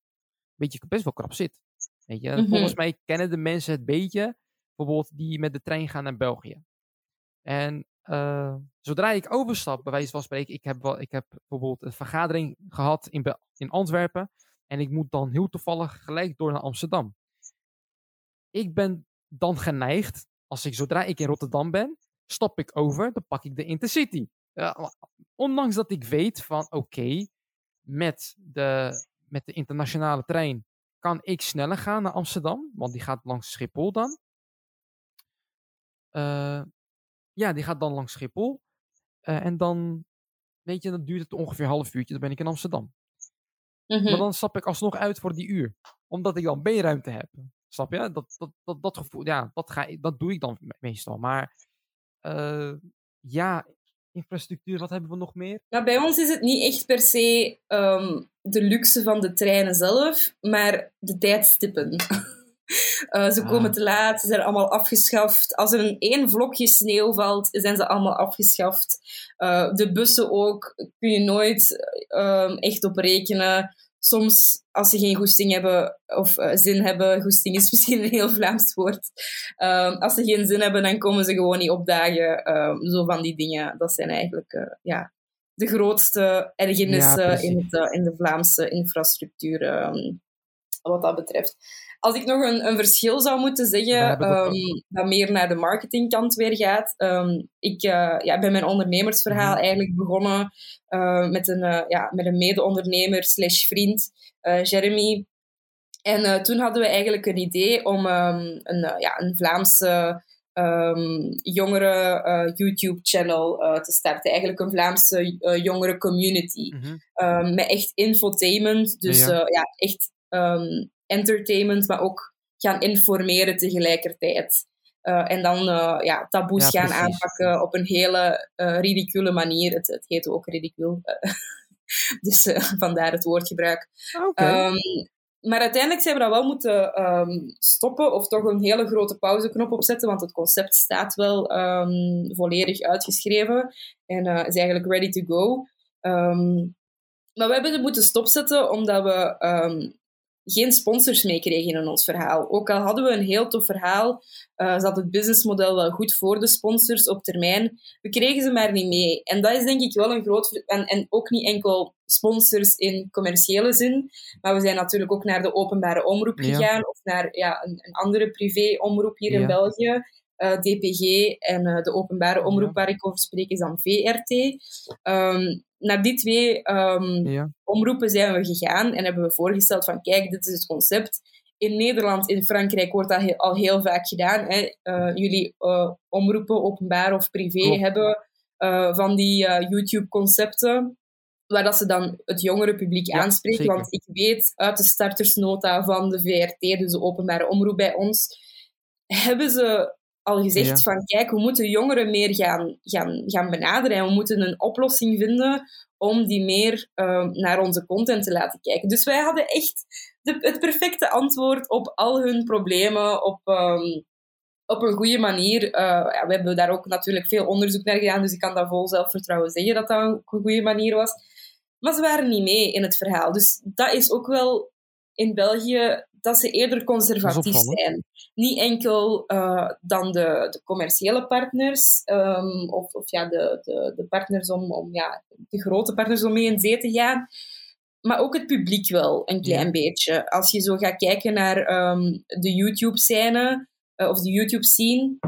Speaker 2: beetje best wel krap zit. Weet je,
Speaker 1: Mhm.
Speaker 2: volgens mij kennen de mensen het beetje, bijvoorbeeld die met de trein gaan naar België. En eh, zodra ik overstap, bij wijze van spreken, ik heb, wel, ik heb bijvoorbeeld een vergadering gehad in, in Antwerpen. En ik moet dan heel toevallig gelijk door naar Amsterdam. Ik ben dan geneigd, als ik zodra ik in Rotterdam ben, stap ik over, dan pak ik de Intercity. Ja, ondanks dat ik weet van oké, met, de, met de internationale trein kan ik sneller gaan naar Amsterdam, want die gaat langs Schiphol dan. Eh, ja, die gaat dan langs Schiphol. Eh, en dan, weet je, dan duurt het ongeveer een half uurtje, dan ben ik in Amsterdam.
Speaker 1: Mhm.
Speaker 2: Maar dan stap ik alsnog uit voor die uur. Omdat ik dan beenruimte heb. Snap je? Dat, dat, dat, dat gevoel, ja, dat, ga, dat doe ik dan me- meestal. Maar eh, ja, infrastructuur, wat hebben we nog meer?
Speaker 1: Maar bij ons is het niet echt per se ehm, de luxe van de treinen zelf, maar de tijdstippen. Eh, ze
Speaker 2: Ah.
Speaker 1: komen te laat, ze zijn allemaal afgeschaft. Als er een één vlokje sneeuw valt, zijn ze allemaal afgeschaft. Eh, de bussen ook, kun je nooit ehm, echt op rekenen. Soms, als ze geen goesting hebben, of eh, zin hebben, goesting is misschien een heel Vlaams woord. Ehm, als ze geen zin hebben, dan komen ze gewoon niet opdagen. Ehm, zo van die dingen. Dat zijn eigenlijk, eh, ja, de grootste ergernissen in, het, in de Vlaamse infrastructuur, ehm, wat dat betreft. Als ik nog een, een verschil zou moeten zeggen, um, dat meer naar de marketingkant weer gaat. Um, ik uh, ja, ben mijn ondernemersverhaal mhm. eigenlijk begonnen uh, met een, uh, ja, met een mede-ondernemer slash vriend, Jeremy. En toen hadden we eigenlijk een idee om um, een, ja, een Vlaamse jongere YouTube-channel te starten. Eigenlijk een Vlaamse jongere community. Mm met echt infotainment. Dus ja, ja echt entertainment, maar ook gaan informeren tegelijkertijd. Uh, en dan uh, ja, taboes gaan aanpakken op een hele uh, ridicule manier. Het, het heet ook ridicule. dus vandaar het woordgebruik.
Speaker 2: Okay. Um,
Speaker 1: maar uiteindelijk zijn we dat wel moeten um, stoppen of toch een hele grote pauzeknop opzetten, want het concept staat wel um, volledig uitgeschreven en is eigenlijk ready to go. maar we hebben het moeten stopzetten omdat we geen sponsors mee kregen in ons verhaal. Ook al hadden we een heel tof verhaal, uh, zat het businessmodel wel goed voor de sponsors op termijn. We kregen ze maar niet mee. En dat is denk ik wel een groot... En, en ook niet enkel sponsors in commerciële zin, maar we zijn natuurlijk ook naar de openbare omroep gegaan, of naar ja, een, een andere privé-omroep hier in België. Uh, eh, DPG en uh, de openbare omroep waar ik over spreek is dan VRT. Um, ehm, naar die twee um, omroepen zijn we gegaan en hebben we voorgesteld van kijk, dit is het concept. In Nederland, in Frankrijk wordt dat al heel vaak gedaan. Hè. Uh, jullie uh, omroepen, openbaar of privé, hebben uh, van die YouTube-concepten waar dat ze dan het jongere publiek ja, aanspreken. Want ik weet uit de startersnota van de VRT, dus de openbare omroep bij ons, hebben ze al gezegd van kijk, we moeten jongeren meer gaan, gaan, gaan benaderen en we moeten een oplossing vinden om die meer uh, naar onze content te laten kijken. Dus wij hadden echt de, het perfecte antwoord op al hun problemen op, um, op een goede manier. Uh, ja, we hebben daar ook natuurlijk veel onderzoek naar gedaan, dus ik kan dat vol zelfvertrouwen zeggen dat dat een goede manier was. Maar ze waren niet mee in het verhaal. Dus dat is ook wel in België dat ze eerder conservatief zijn. Niet enkel uh, dan de, de, commerciële partners, um, of, of ja, de, de, de, partners om, om ja, de grote partners om mee in zee te gaan. Maar ook het publiek wel, een klein beetje. Als je zo gaat kijken naar um, de YouTube-scène, uh, of de YouTube-scene,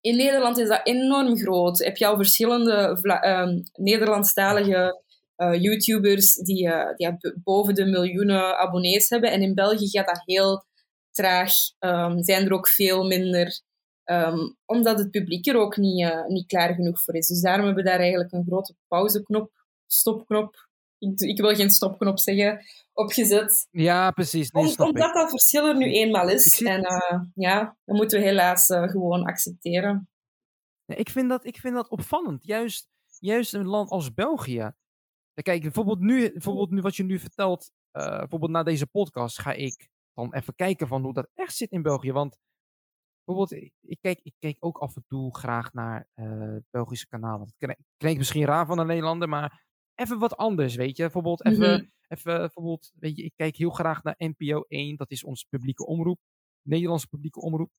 Speaker 1: in Nederland is dat enorm groot. Heb je al verschillende um, Nederlandstalige uh, YouTubers die, uh, die boven de miljoenen abonnees hebben. En in België gaat dat heel traag. Um, zijn er ook veel minder. Um, omdat het publiek er ook niet, uh, niet klaar genoeg voor is. Dus daarom hebben we daar eigenlijk een grote pauzeknop, stopknop. Ik, ik wil geen stopknop zeggen, opgezet.
Speaker 2: Ja, precies. Nee,
Speaker 1: Om, omdat dat verschil er nu eenmaal is. En ja, dat moeten we helaas gewoon accepteren.
Speaker 2: ik, vind dat, ik vind dat opvallend. Juist, juist een land als België Kijk, bijvoorbeeld nu, bijvoorbeeld nu wat je nu vertelt, uh, bijvoorbeeld na deze podcast, ga ik dan even kijken van hoe dat echt zit in België. Want bijvoorbeeld, ik kijk, ik kijk ook af en toe graag naar uh, Belgische kanalen. Het klinkt misschien raar van een Nederlander, maar even wat anders, weet je. Bijvoorbeeld, even, mhm. even, bijvoorbeeld, weet je, ik kijk heel graag naar NPO 1, dat is onze publieke omroep, Nederlandse publieke omroep.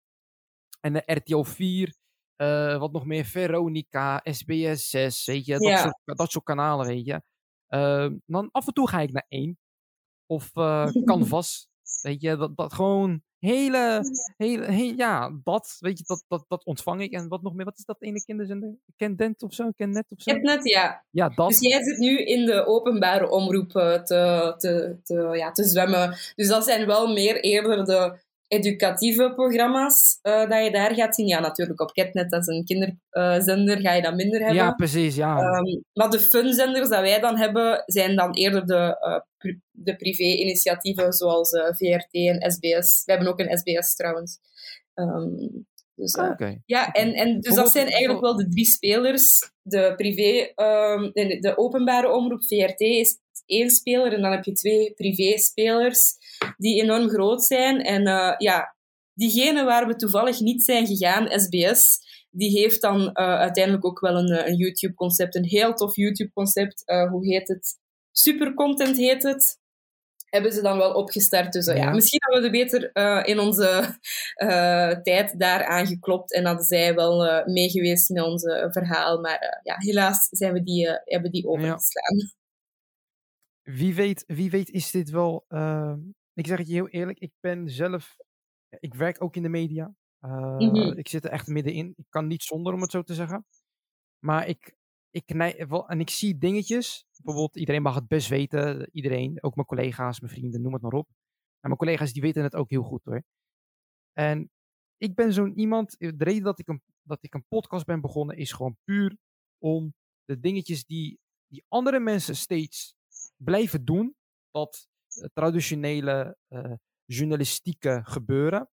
Speaker 2: En de RTO 4, uh, wat nog meer, Veronica, SBS 6, weet je, dat, soort, dat soort kanalen, weet je. Uh, dan af en toe ga ik naar één. Of uh, Canvas. weet je, dat, dat gewoon hele, hele, ja, dat, weet je, dat, dat, dat ontvang ik. En wat nog meer, wat is dat ene kinderzender? Kendent of zo? Kennet of zo?
Speaker 1: Kennet, ja.
Speaker 2: Ja, dat.
Speaker 1: Dus jij zit nu in de openbare omroep te, te, te, ja, te zwemmen. Dus dat zijn wel meer eerder de educatieve programma's uh, dat je daar gaat zien. Ja, natuurlijk op Catnet, dat is een kinderzender, uh, ga je dat minder hebben.
Speaker 2: Ja, precies, ja.
Speaker 1: Um, maar de funzenders dat wij dan hebben, zijn dan eerder de, uh, pri de privé-initiatieven zoals VRT en SBS. We hebben ook een SBS trouwens. Um, dus,
Speaker 2: ah, okay.
Speaker 1: Ja, en, en dus dat zijn eigenlijk wel de drie spelers. De privé, um, de, de openbare omroep VRT is één speler en dan heb je twee privé-spelers die enorm groot zijn. En uh, ja, diegene waar we toevallig niet zijn gegaan, SBS, die heeft dan uh, uiteindelijk ook wel een, een YouTube-concept, een heel tof YouTube-concept. Uh, hoe heet het? Supercontent heet het. hebben ze dan wel opgestart. Dus ja.
Speaker 2: Ja.
Speaker 1: misschien hadden we er beter eh, in onze eh, tijd daar aangeklopt en hadden zij wel eh, meegeweest met ons eh, verhaal. Maar eh, ja, helaas zijn we die, eh, hebben die overgeslaan.
Speaker 2: Wie weet, wie weet is dit wel. eh, ik zeg het je heel eerlijk, ik ben zelf. Ik werk ook in de media. Eh,
Speaker 1: Mhm.
Speaker 2: Ik zit er echt middenin. Ik kan niet zonder, om het zo te zeggen. Maar ik, ik wel, en ik zie dingetjes. Bijvoorbeeld, iedereen mag het best weten. Iedereen, ook mijn collega's, mijn vrienden, noem het maar op. En mijn collega's die weten het ook heel goed hoor. En ik ben zo'n iemand. De reden dat ik, een, dat ik een podcast ben begonnen is gewoon puur om de dingetjes die, die andere mensen steeds blijven doen. Dat eh, traditionele eh, journalistieke gebeuren.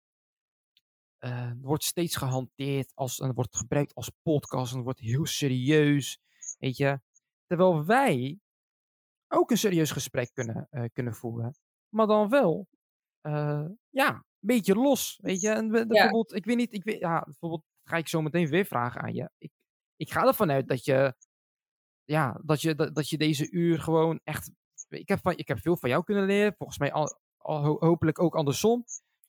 Speaker 2: eh, wordt steeds gehanteerd als, en wordt gebruikt als podcast en wordt heel serieus. Weet je. Terwijl wij ook een serieus gesprek kunnen, kunnen voeren. Maar dan wel, ja, een beetje los. Weet je. En we- bijvoorbeeld, ik weet niet, ik weet, ja, bijvoorbeeld ga ik zo meteen weer vragen aan je. Ik, ik ga ervan uit dat je, ja, dat je, dat, dat je deze uur gewoon echt. Ik heb, van, ik heb veel van jou kunnen leren. Volgens mij al, al ho- hopelijk ook andersom.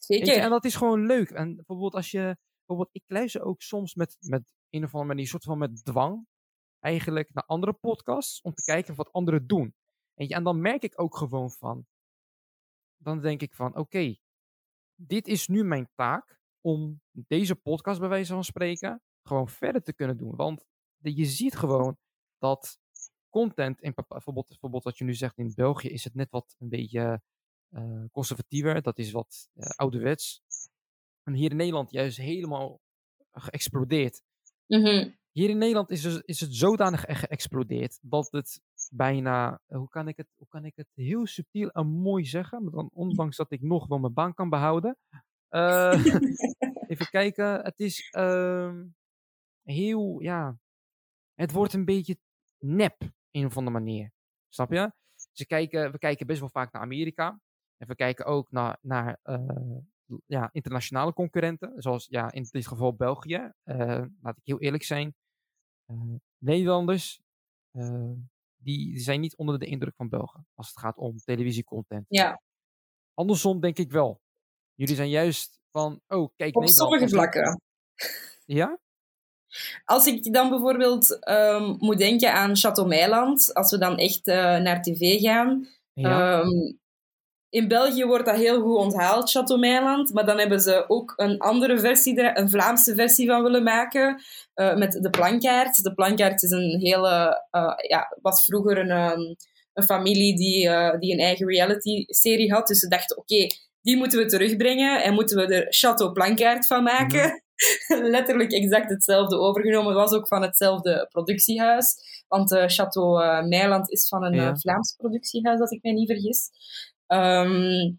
Speaker 2: Weet je,
Speaker 1: Zeker.
Speaker 2: en dat is gewoon leuk. En bijvoorbeeld als je, bijvoorbeeld, ik luister ook soms met, met een of andere manier, soort van met dwang, eigenlijk naar andere podcasts, om te kijken wat anderen doen. Je, en dan merk ik ook gewoon van, dan denk ik van, oké, dit is nu mijn taak om deze podcast bij wijze van spreken gewoon verder te kunnen doen. Want je ziet gewoon dat content, in, bijvoorbeeld, bijvoorbeeld wat je nu zegt in België, is het net wat een beetje eh, conservatiever. Dat is wat eh, ouderwets. En hier in Nederland juist helemaal geëxplodeerd.
Speaker 1: Mhm.
Speaker 2: Hier in Nederland is, dus- is het zodanig ge- geëxplodeerd dat het bijna, eh, hoe kan ik het, hoe kan ik het heel subtiel en mooi zeggen, maar dan ondanks dat ik nog wel mijn baan kan behouden. Eh, even kijken, het is ehm, heel, ja, het wordt een beetje nep, een of andere manier. Snap je? Kijken, we kijken best wel vaak naar Amerika. En we kijken ook naar, naar eh, ja, internationale concurrenten. Zoals ja, in dit geval België. Eh, laat ik heel eerlijk zijn. Eh, Nederlanders, die zijn niet onder de indruk van Belgen. Als het gaat om televisiecontent.
Speaker 1: Ja,
Speaker 2: Andersom denk ik wel. Jullie zijn juist van, oh kijk
Speaker 1: op
Speaker 2: Nederland.
Speaker 1: sommige vlakken.
Speaker 2: Ja?
Speaker 1: Als ik dan bijvoorbeeld ehm, moet denken aan Chateau Meiland, als we dan echt eh, naar tv gaan.
Speaker 2: Ja.
Speaker 1: Ehm, in België wordt dat heel goed onthaald, Chateau Meiland. Maar dan hebben ze ook een andere versie, er, een Vlaamse versie van willen maken. eh, met de plankaart. De plankaart is een hele, eh, ja, was vroeger een, ehm, een familie die, die een eigen reality-serie had. Dus ze dachten, oké, die moeten we terugbrengen en moeten we er Chateau Plankaart van maken. Letterlijk exact hetzelfde overgenomen. Het was ook van hetzelfde productiehuis. Want eh Chateau eh, Meiland is van een
Speaker 2: Ja.
Speaker 1: eh, Vlaams productiehuis, als ik mij niet vergis. Ehm,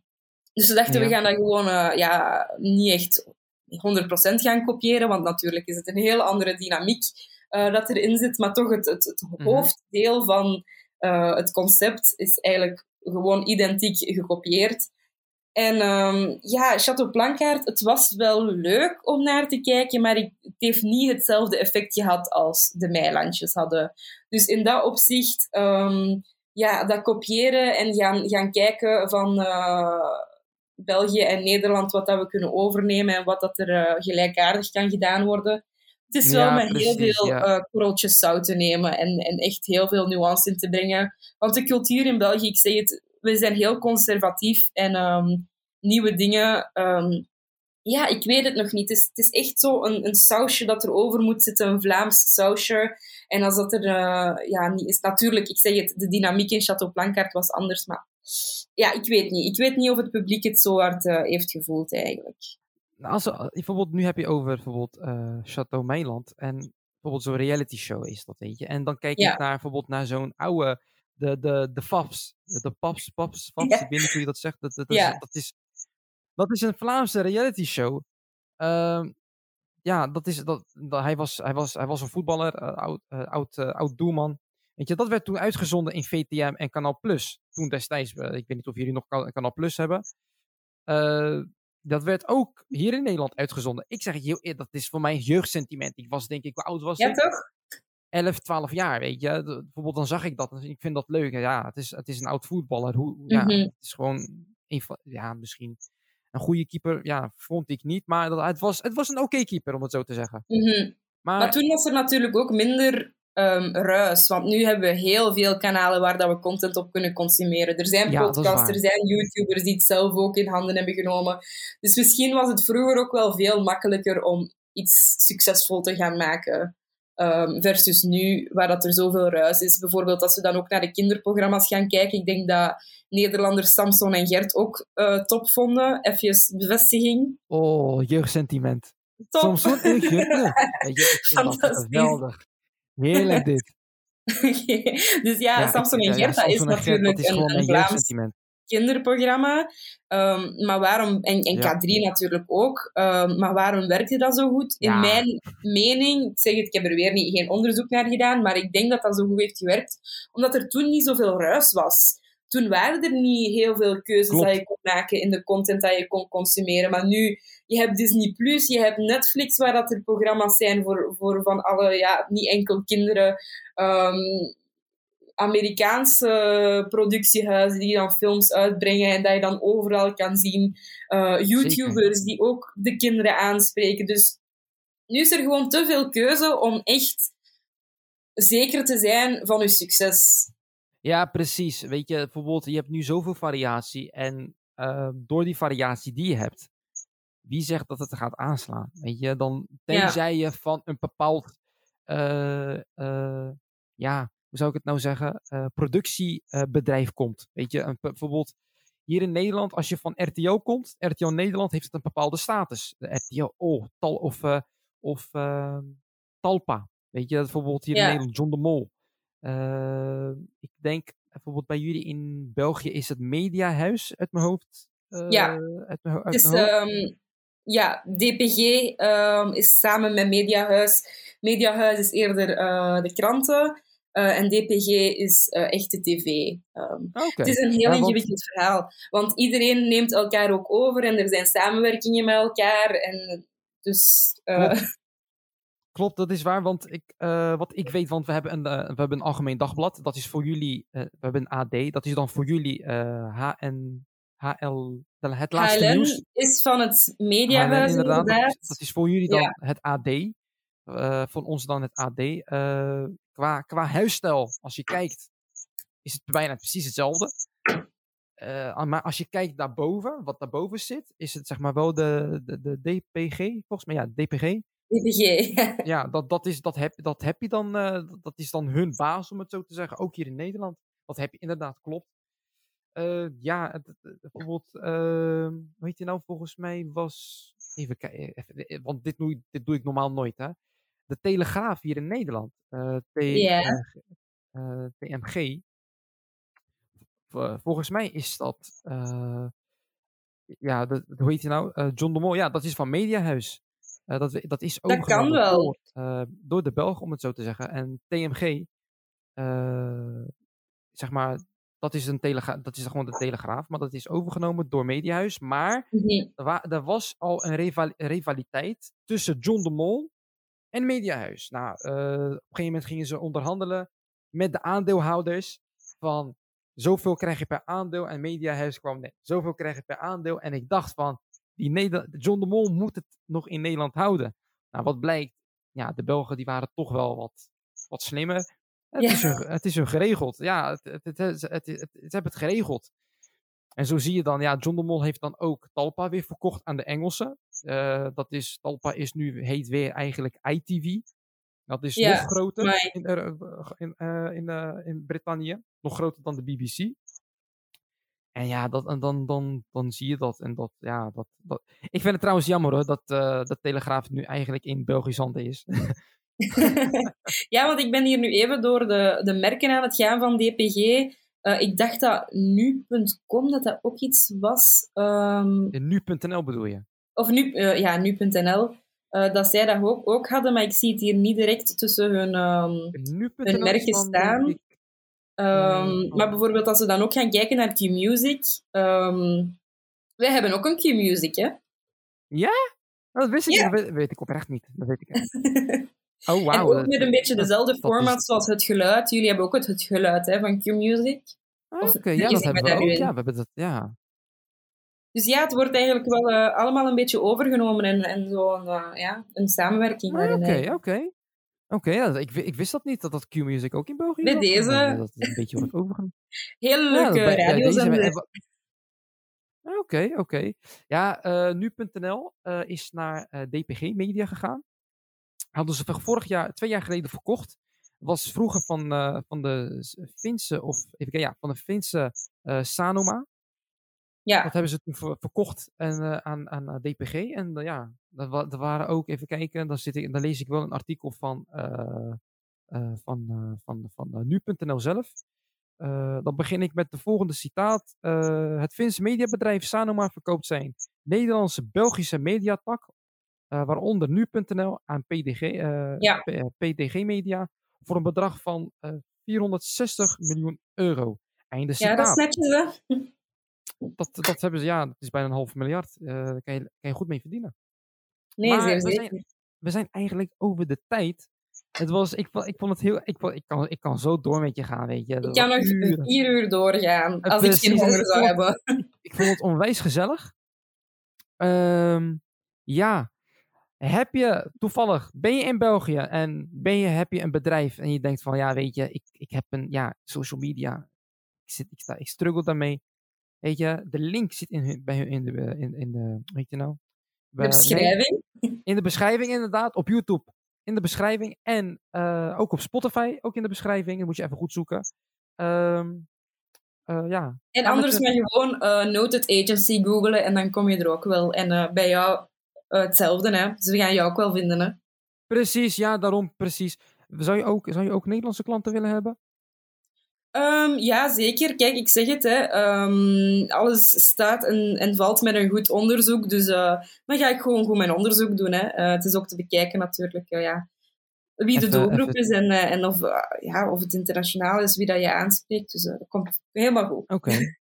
Speaker 1: dus we dachten, we gaan dat gewoon ja, niet echt 100% gaan kopiëren, want natuurlijk is het een heel andere dynamiek dat erin zit. Maar toch, het, het, het
Speaker 2: Mhm.
Speaker 1: hoofddeel van het concept is eigenlijk gewoon identiek gekopieerd. En ehm, ja, Chateau Plankaart, het was wel leuk om naar te kijken, maar ik, het heeft niet hetzelfde effect gehad als de Meilandjes hadden. Dus in dat opzicht, ehm, ja, dat kopiëren en gaan, gaan kijken van eh, België en Nederland, wat dat we kunnen overnemen en wat dat er eh, gelijkaardig kan gedaan worden. Het is wel
Speaker 2: Ja,
Speaker 1: met heel veel
Speaker 2: ja.
Speaker 1: eh, korreltjes zout te nemen en, en echt heel veel nuance in te brengen. Want de cultuur in België, ik zeg het, we zijn heel conservatief en ehm, nieuwe dingen. ehm, ja, ik weet het nog niet. Het is, het is echt zo een, een sausje dat er over moet zitten, een Vlaams sausje. En als dat er eh, ja, niet is, natuurlijk, ik zeg het, de dynamiek in Chateau Plankaart was anders, maar ja, ik weet niet. Ik weet niet of het publiek het zo hard eh, heeft gevoeld eigenlijk.
Speaker 2: Als, bijvoorbeeld, nu heb je over bijvoorbeeld eh Chateau Meiland. En bijvoorbeeld zo'n reality show is dat, weet je. En dan kijk
Speaker 1: Ja.
Speaker 2: ik naar bijvoorbeeld naar zo'n oude, de, de, de Faps. De, Paps, Paps, Faps.
Speaker 1: Ja.
Speaker 2: Ik weet niet hoe je dat zegt. Dat, dat,
Speaker 1: Ja.
Speaker 2: dat, is, dat is een Vlaamse reality show. Ehm, ja, dat is, dat, dat, hij, was, hij, was, hij was een voetballer, eh, oud, eh, oud, eh, oud doelman. Weet je, dat werd toen uitgezonden in VTM en Kanaal Plus. Toen destijds, ik weet niet of jullie nog Ka- Kanaal Plus hebben. Dat werd ook hier in Nederland uitgezonden. Ik zeg het je heel eerlijk, dat is voor mij jeugdsentiment. Ik was denk ik, hoe oud was
Speaker 1: Ja,
Speaker 2: ik?
Speaker 1: toch?
Speaker 2: 11, 12 jaar, weet je. Bijvoorbeeld dan zag ik dat en ik vind dat leuk. Ja, het is, het is een oud voetballer. Hoe, ja,
Speaker 1: Mhm.
Speaker 2: het is gewoon een van, ja, misschien een goede keeper. Ja, vond ik niet. Maar dat, het, was, het was een oké keeper, om het zo te zeggen.
Speaker 1: Mhm.
Speaker 2: Maar,
Speaker 1: Maar toen was er natuurlijk ook minder ehm, ruis. Want nu hebben we heel veel kanalen waar dat we content op kunnen consumeren. Er zijn
Speaker 2: Ja,
Speaker 1: podcasts, er zijn YouTubers die het zelf ook in handen hebben genomen. Dus misschien was het vroeger ook wel veel makkelijker om iets succesvol te gaan maken. Ehm, versus nu, waar dat er zoveel ruis is. Bijvoorbeeld als we dan ook naar de kinderprogramma's gaan kijken. Ik denk dat Nederlanders Samson en Gert ook eh, top vonden. Even bevestiging.
Speaker 2: oh, jeugdsentiment.
Speaker 1: Top!
Speaker 2: Samson en Gert.
Speaker 1: Fantastisch.
Speaker 2: geweldig. Heerlijk dit.
Speaker 1: dus ja,
Speaker 2: Ja,
Speaker 1: Samson en
Speaker 2: ja,
Speaker 1: Gert, dat is natuurlijk
Speaker 2: dat is
Speaker 1: een, een Vlaams. Kinderprogramma. Ehm, maar waarom, en, en
Speaker 2: Ja.
Speaker 1: K3 natuurlijk ook. Ehm, maar waarom werkte dat zo goed? In
Speaker 2: Ja.
Speaker 1: mijn mening, ik zeg het, ik heb er weer niet, geen onderzoek naar gedaan, maar ik denk dat dat zo goed heeft gewerkt, omdat er toen niet zoveel ruis was. Toen waren er niet heel veel keuzes
Speaker 2: Klopt.
Speaker 1: dat je kon maken in de content dat je kon consumeren. Maar nu, je hebt Disney+, Plus, je hebt Netflix, waar dat er programma's zijn voor, voor van alle, ja, niet enkel kinderen, ehm, Amerikaanse productiehuizen die dan films uitbrengen en dat je dan overal kan zien. Eh, YouTubers die ook de kinderen aanspreken. Dus nu is er gewoon te veel keuze om echt zeker te zijn van je succes.
Speaker 2: Ja, precies. Weet je, bijvoorbeeld, je hebt nu zoveel variatie. En eh, door die variatie die je hebt, wie zegt dat het gaat aanslaan? Weet je, dan tenzij je van een bepaald, eh, ja, zou ik het nou zeggen, eh, productiebedrijf komt. Weet je, een, bijvoorbeeld hier in Nederland, als je van RTO komt, RTO Nederland heeft het een bepaalde status. De RTO oh, tal, of, eh, of eh, Talpa. Weet je, bijvoorbeeld hier in. Nederland, John de Mol. Eh, ik denk bijvoorbeeld bij jullie in België is het Mediahuis uit mijn hoofd.
Speaker 1: Ja.
Speaker 2: uit mijn, ho- uit
Speaker 1: Het is,
Speaker 2: mijn hoofd.
Speaker 1: ehm, ja, DPG ehm, is samen met Mediahuis. Mediahuis is eerder de kranten. Eh, en DPG is eh, echte tv. Ehm,
Speaker 2: Oké.
Speaker 1: Het is een heel
Speaker 2: Ja,
Speaker 1: ingewikkeld verhaal. Want iedereen neemt elkaar ook over en er zijn samenwerkingen met elkaar. En dus... eh,
Speaker 2: Klopt. Klopt, dat is waar. Want ik, wat ik weet, want we hebben een, we hebben een algemeen dagblad. Dat is voor jullie, we hebben een AD. Dat is dan voor jullie HN, HL, het laatste
Speaker 1: HLN
Speaker 2: nieuws.
Speaker 1: is van het mediahuis
Speaker 2: inderdaad. Dat
Speaker 1: inderdaad.
Speaker 2: is, dat is voor jullie dan
Speaker 1: Ja.
Speaker 2: het AD. Eh, van ons dan het AD. Eh, qua, qua huisstijl, als je kijkt, is het bijna precies hetzelfde. Eh, maar als je kijkt daarboven, wat daarboven zit, is het zeg maar wel de, de, de DPG, volgens mij. Ja, DPG.
Speaker 1: DPG.
Speaker 2: ja, dat, dat, is, dat, heb, dat heb je dan, dat- is dan hun baas, om het zo te zeggen, ook hier in Nederland. Dat heb je inderdaad, klopt. Ja, bijvoorbeeld, uh, weet je nou, volgens mij was, even kijken, want dit doe, dit doe ik normaal nooit, hè. De Telegraaf hier in Nederland, eh, T-
Speaker 1: Ja.
Speaker 2: eh, eh, TMG, volgens mij is dat, ja, de- hoe heet hij nou, John de Mol, ja, dat is van Mediahuis. Dat, dat is
Speaker 1: Dat kan wel.
Speaker 2: Door, door de Belgen, om het zo te zeggen. En TMG, zeg maar, dat is, een telegra dat is gewoon de Telegraaf, maar dat is overgenomen door Mediahuis. Maar
Speaker 1: Mhm.
Speaker 2: er, wa- er was al een rival- rivaliteit tussen John de Mol en Mediahuis. Nou, eh, op een gegeven moment gingen ze onderhandelen met de aandeelhouders van zoveel krijg je per aandeel. En Mediahuis kwam, nee, zoveel krijg je per aandeel. En ik dacht van, die Neder John de Mol moet het nog in Nederland houden. Nou, wat blijkt, ja, de Belgen die waren toch wel wat, wat slimmer. Het,
Speaker 1: Ja.
Speaker 2: is hun, het is hun geregeld. Ja, het, het, het, het, het, het- ze hebben het geregeld. En zo zie je dan, ja, John de Mol heeft dan ook Talpa weer verkocht aan de Engelsen. Eh, dat is, Talpa is nu, heet weer eigenlijk ITV. Dat is
Speaker 1: Ja,
Speaker 2: nog groter
Speaker 1: maar-
Speaker 2: in, in, eh, in, eh, in Brittannië. Nog groter dan de BBC. En ja, dat, en dan, dan, dan zie je dat. En dat, ja, dat, dat. Ik vind het trouwens jammer hoor, dat uh, de Telegraaf nu eigenlijk in Belgisch handen is.
Speaker 1: ja, want ik ben hier nu even door de, de merken aan het gaan van DPG. Uh, ik dacht dat nu.com dat dat ook iets was. Um,
Speaker 2: nu.nl bedoel je?
Speaker 1: Of nu, uh, ja, nu.nl. Uh, dat zij dat ook, ook hadden, maar ik zie het hier niet direct tussen hun, um, hun merken staan. Ik, um, maar bijvoorbeeld als we dan ook gaan kijken naar Q-Music. Wij hebben ook een Q-Music, hè?
Speaker 2: Ja? Dat wist ik, ja. dat weet, ik oprecht niet. Dat weet ik Oh, wauw.
Speaker 1: en ook met een beetje dezelfde format zoals het geluid. Jullie hebben ook het, het geluid hè, van Q-Music.
Speaker 2: Ah,
Speaker 1: of
Speaker 2: Oké, ja,
Speaker 1: vergis
Speaker 2: dat hebben we ook. Ja, we hebben dat, ja.
Speaker 1: Dus ja, het wordt eigenlijk wel eh, allemaal een beetje overgenomen en, en zo'n eh, ja, een samenwerking
Speaker 2: Ah,
Speaker 1: daarin.
Speaker 2: Oké,
Speaker 1: eigenlijk.
Speaker 2: oké. Oké, ja, ik, ik wist dat niet, dat dat Q-Music ook in België
Speaker 1: Bij deze.
Speaker 2: Eh, Dat is een beetje wordt overgenomen.
Speaker 1: Hele
Speaker 2: Ja,
Speaker 1: leuke
Speaker 2: wa- Ah, Oké, oké. Ja, eh, nu.nl eh, is naar eh, DPG Media gegaan. Hadden ze vorig jaar, twee jaar geleden verkocht. Was vroeger van, eh, van de Finse, of even kijken, ja, van de Finse eh, Sanoma.
Speaker 1: Ja,
Speaker 2: Dat hebben ze toen ver- verkocht en, eh, aan, aan DPG. En ja, er, wa- waren ook, even kijken, dan, zit ik, dan lees ik wel een artikel van, van, van, van nu.nl zelf. Dan begin ik met de volgende citaat. Het Finse mediabedrijf Sanoma verkoopt zijn Nederlandse-Belgische mediatak, waaronder nu.nl aan PDG,
Speaker 1: Ja.
Speaker 2: PDG Media, voor een bedrag van eh, 460 miljoen euro. Einde
Speaker 1: ja dat netjes, hè?
Speaker 2: Dat, dat hebben ze, ja, dat is bijna een half miljard. eh daar kan je, kan je goed mee verdienen.
Speaker 1: Nee,
Speaker 2: Maar
Speaker 1: zeer
Speaker 2: we zijn- We zijn eigenlijk over de tijd. Het was, ik, vond- ik vond het heel, ik, ik, kan, ik kan zo door met je gaan, weet je.
Speaker 1: Ik
Speaker 2: Dat
Speaker 1: kan
Speaker 2: was
Speaker 1: nog
Speaker 2: uren.
Speaker 1: vier uur doorgaan
Speaker 2: Eh,
Speaker 1: als ik geen honger zou hebben.
Speaker 2: Ik vond het onwijs gezellig. Ehm, ja, heb je toevallig, ben je in België en ben je, heb je een bedrijf en je denkt van, ja, weet je, ik, ik heb een, ja, social media, ik, zit, ik, sta, ik struggle daarmee. Weet je, de link zit in, hun, bij hun in de, in, in de, weet je nou?
Speaker 1: De beschrijving.
Speaker 2: in de beschrijving inderdaad, op YouTube. In de beschrijving en eh, ook op Spotify, ook in de beschrijving. Dat moet je even goed zoeken. Ehm, eh, ja,
Speaker 1: En anders
Speaker 2: de-
Speaker 1: maar gewoon eh, Noted Agency googlen en dan kom je er ook wel. En bij jou eh, hetzelfde, hè. Ze gaan jou ook wel vinden, hè.
Speaker 2: precies, ja, daarom precies. Zou je ook, zou je ook Nederlandse klanten willen hebben?
Speaker 1: Ehm, ja, zeker. Kijk, ik zeg het, hè. Ehm, alles staat en, en valt met een goed onderzoek. Dus eh, dan ga ik gewoon goed mijn onderzoek doen, hè. Eh, het is ook te bekijken natuurlijk, ja, wie de doelgroep is en, eh, en of, ja, of het internationaal is, wie dat je aanspreekt. Dus dat komt helemaal goed.
Speaker 2: Oké.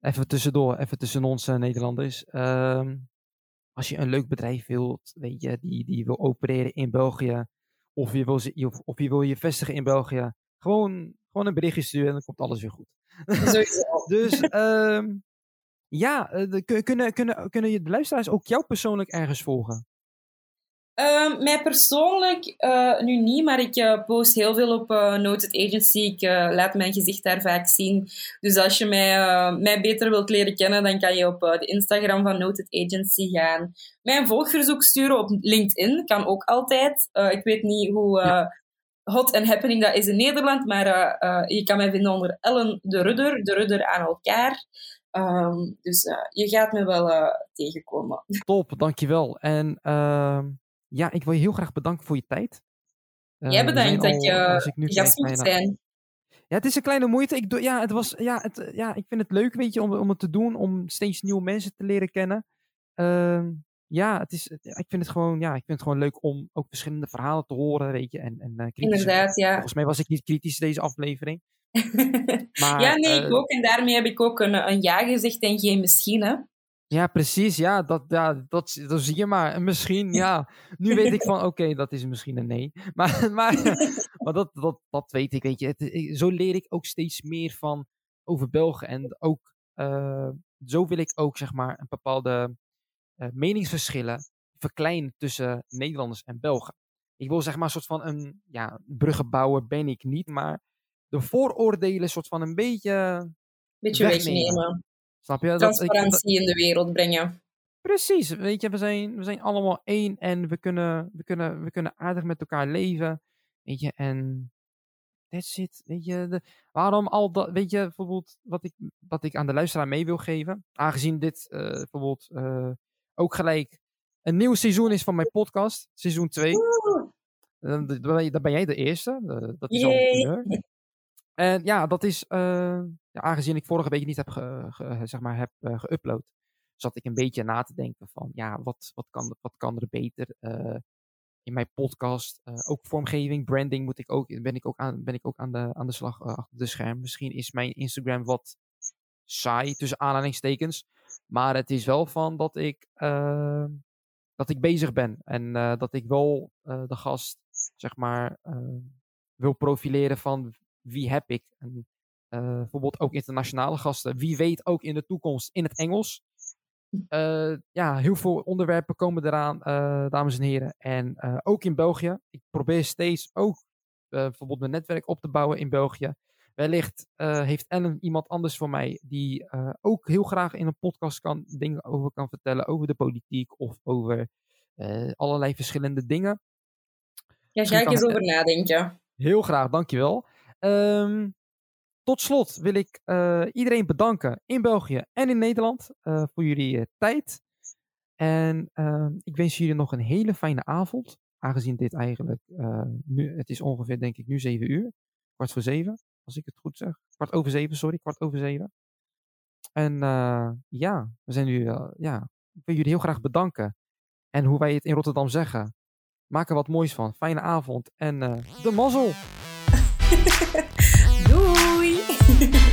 Speaker 2: even tussendoor, even tussen ons Nederlanders. Ehm, als je een leuk bedrijf wilt, weet je, die, die wil opereren in België, of je wil, of, of je wil je vestigen in België, gewoon, gewoon een berichtje sturen en dan komt alles weer goed. Dus ehm, ja, eh, de- kunnen, kunnen, kunnen je de luisteraars ook jou persoonlijk ergens volgen?
Speaker 1: Ehm, mij persoonlijk eh, nu niet, maar ik eh, post heel veel op eh, Noted Agency. Ik laat mijn gezicht daar vaak zien. Dus als je mij, mij beter wilt leren kennen, dan kan je op de Instagram van Noted Agency gaan. Mij een volgverzoek sturen op LinkedIn, kan ook altijd. Ik weet niet hoe hot en happening dat is in Nederland, maar je kan mij vinden onder Ellen de Rudder, de Rudder aan elkaar. Ehm, dus je gaat me wel tegenkomen.
Speaker 2: Top, dankjewel. En ehm, ja, ik wil je heel graag bedanken voor je tijd. Eh,
Speaker 1: Jij
Speaker 2: zijn
Speaker 1: bedankt dat je gast mocht
Speaker 2: bijna-
Speaker 1: zijn.
Speaker 2: Ja, het is een kleine moeite. Ik doe, ja, het was, ja, het, ja, ik vind het leuk, weet je, om, om het te doen, om steeds nieuwe mensen te leren kennen. Ehm, ja, het is, ja, ik vind het gewoon, ja, ik vind het gewoon leuk om ook verschillende verhalen te horen, weet je, en, en eh, kritische-
Speaker 1: Inderdaad, ja.
Speaker 2: Volgens mij was ik niet kritisch deze aflevering. Maar,
Speaker 1: ja, nee,
Speaker 2: eh,
Speaker 1: ik ook. En daarmee heb ik ook een, een ja gezegd en geen misschien, hè.
Speaker 2: Ja, precies. Ja, dat, ja, dat, dat zie je maar. En Misschien, ja. Nu weet ik van, oké, dat is misschien een nee. Maar, maar, maar dat, dat, dat weet ik, weet je. Het, zo leer ik ook steeds meer van over België. En ook, eh, zo wil ik ook, zeg maar, een bepaalde eh, meningsverschillen verkleinen tussen Nederlanders en Belgen. Ik wil, zeg maar, een soort van een, ja, bruggenbouwer ben ik niet, maar de vooroordelen soort van een beetje,
Speaker 1: Beetje
Speaker 2: Wegnemen. Snap je? Dat, ik- dat-
Speaker 1: Transparantie in de wereld brengen.
Speaker 2: Precies, weet je, we zijn, we zijn allemaal één en we kunnen, we, kunnen, we kunnen aardig met elkaar leven. Weet je, en that's it. Weet je, de, waarom al dat, weet je, bijvoorbeeld wat ik, wat ik aan de luisteraar mee wil geven. Aangezien dit eh, bijvoorbeeld eh, ook gelijk een nieuw seizoen is van mijn podcast, seizoen 2.
Speaker 1: Oeh,
Speaker 2: Dan, dan ben jij de eerste. eh, dat is al een primeur. En ja, dat is, ja, aangezien ik vorige week niet heb, zeg maar, heb eh, geüpload, zat ik een beetje na te denken van, ja, wat, wat, kan, wat kan er beter eh, in mijn podcast? Ook vormgeving, branding moet ik ook, ben ik ook aan, ben ik ook aan, de, aan de slag achter de scherm. Misschien is mijn Instagram wat saai, tussen aanhalingstekens. Maar het is wel van dat ik, dat ik bezig ben. En dat ik wel de gast, zeg maar, wil profileren van wie heb ik. En, bijvoorbeeld ook internationale gasten. Wie weet ook in de toekomst in het Engels. Uh, ja, heel veel onderwerpen komen eraan, uh, dames en heren. En ook in België. Ik probeer steeds ook bijvoorbeeld mijn netwerk op te bouwen in België. Wellicht heeft Ellen iemand anders voor mij die ook heel graag in een podcast kan, dingen over kan vertellen. Over de politiek of over allerlei verschillende dingen.
Speaker 1: Ja, ga ik eens over nadenken.
Speaker 2: Heel graag, dankjewel. Um, tot slot wil ik uh, iedereen bedanken in België en in Nederland uh, voor jullie uh, tijd. En ehm, ik wens jullie nog een hele fijne avond. Aangezien dit eigenlijk nu, het is ongeveer denk ik nu 7 uur. Kwart voor zeven, als ik het goed zeg. Kwart over zeven, sorry, kwart over zeven. En ja, we zijn nu, ja, ik wil jullie heel graag bedanken. En hoe wij het in Rotterdam zeggen, maak er wat moois van. Fijne avond en de mazzel!
Speaker 1: Doei!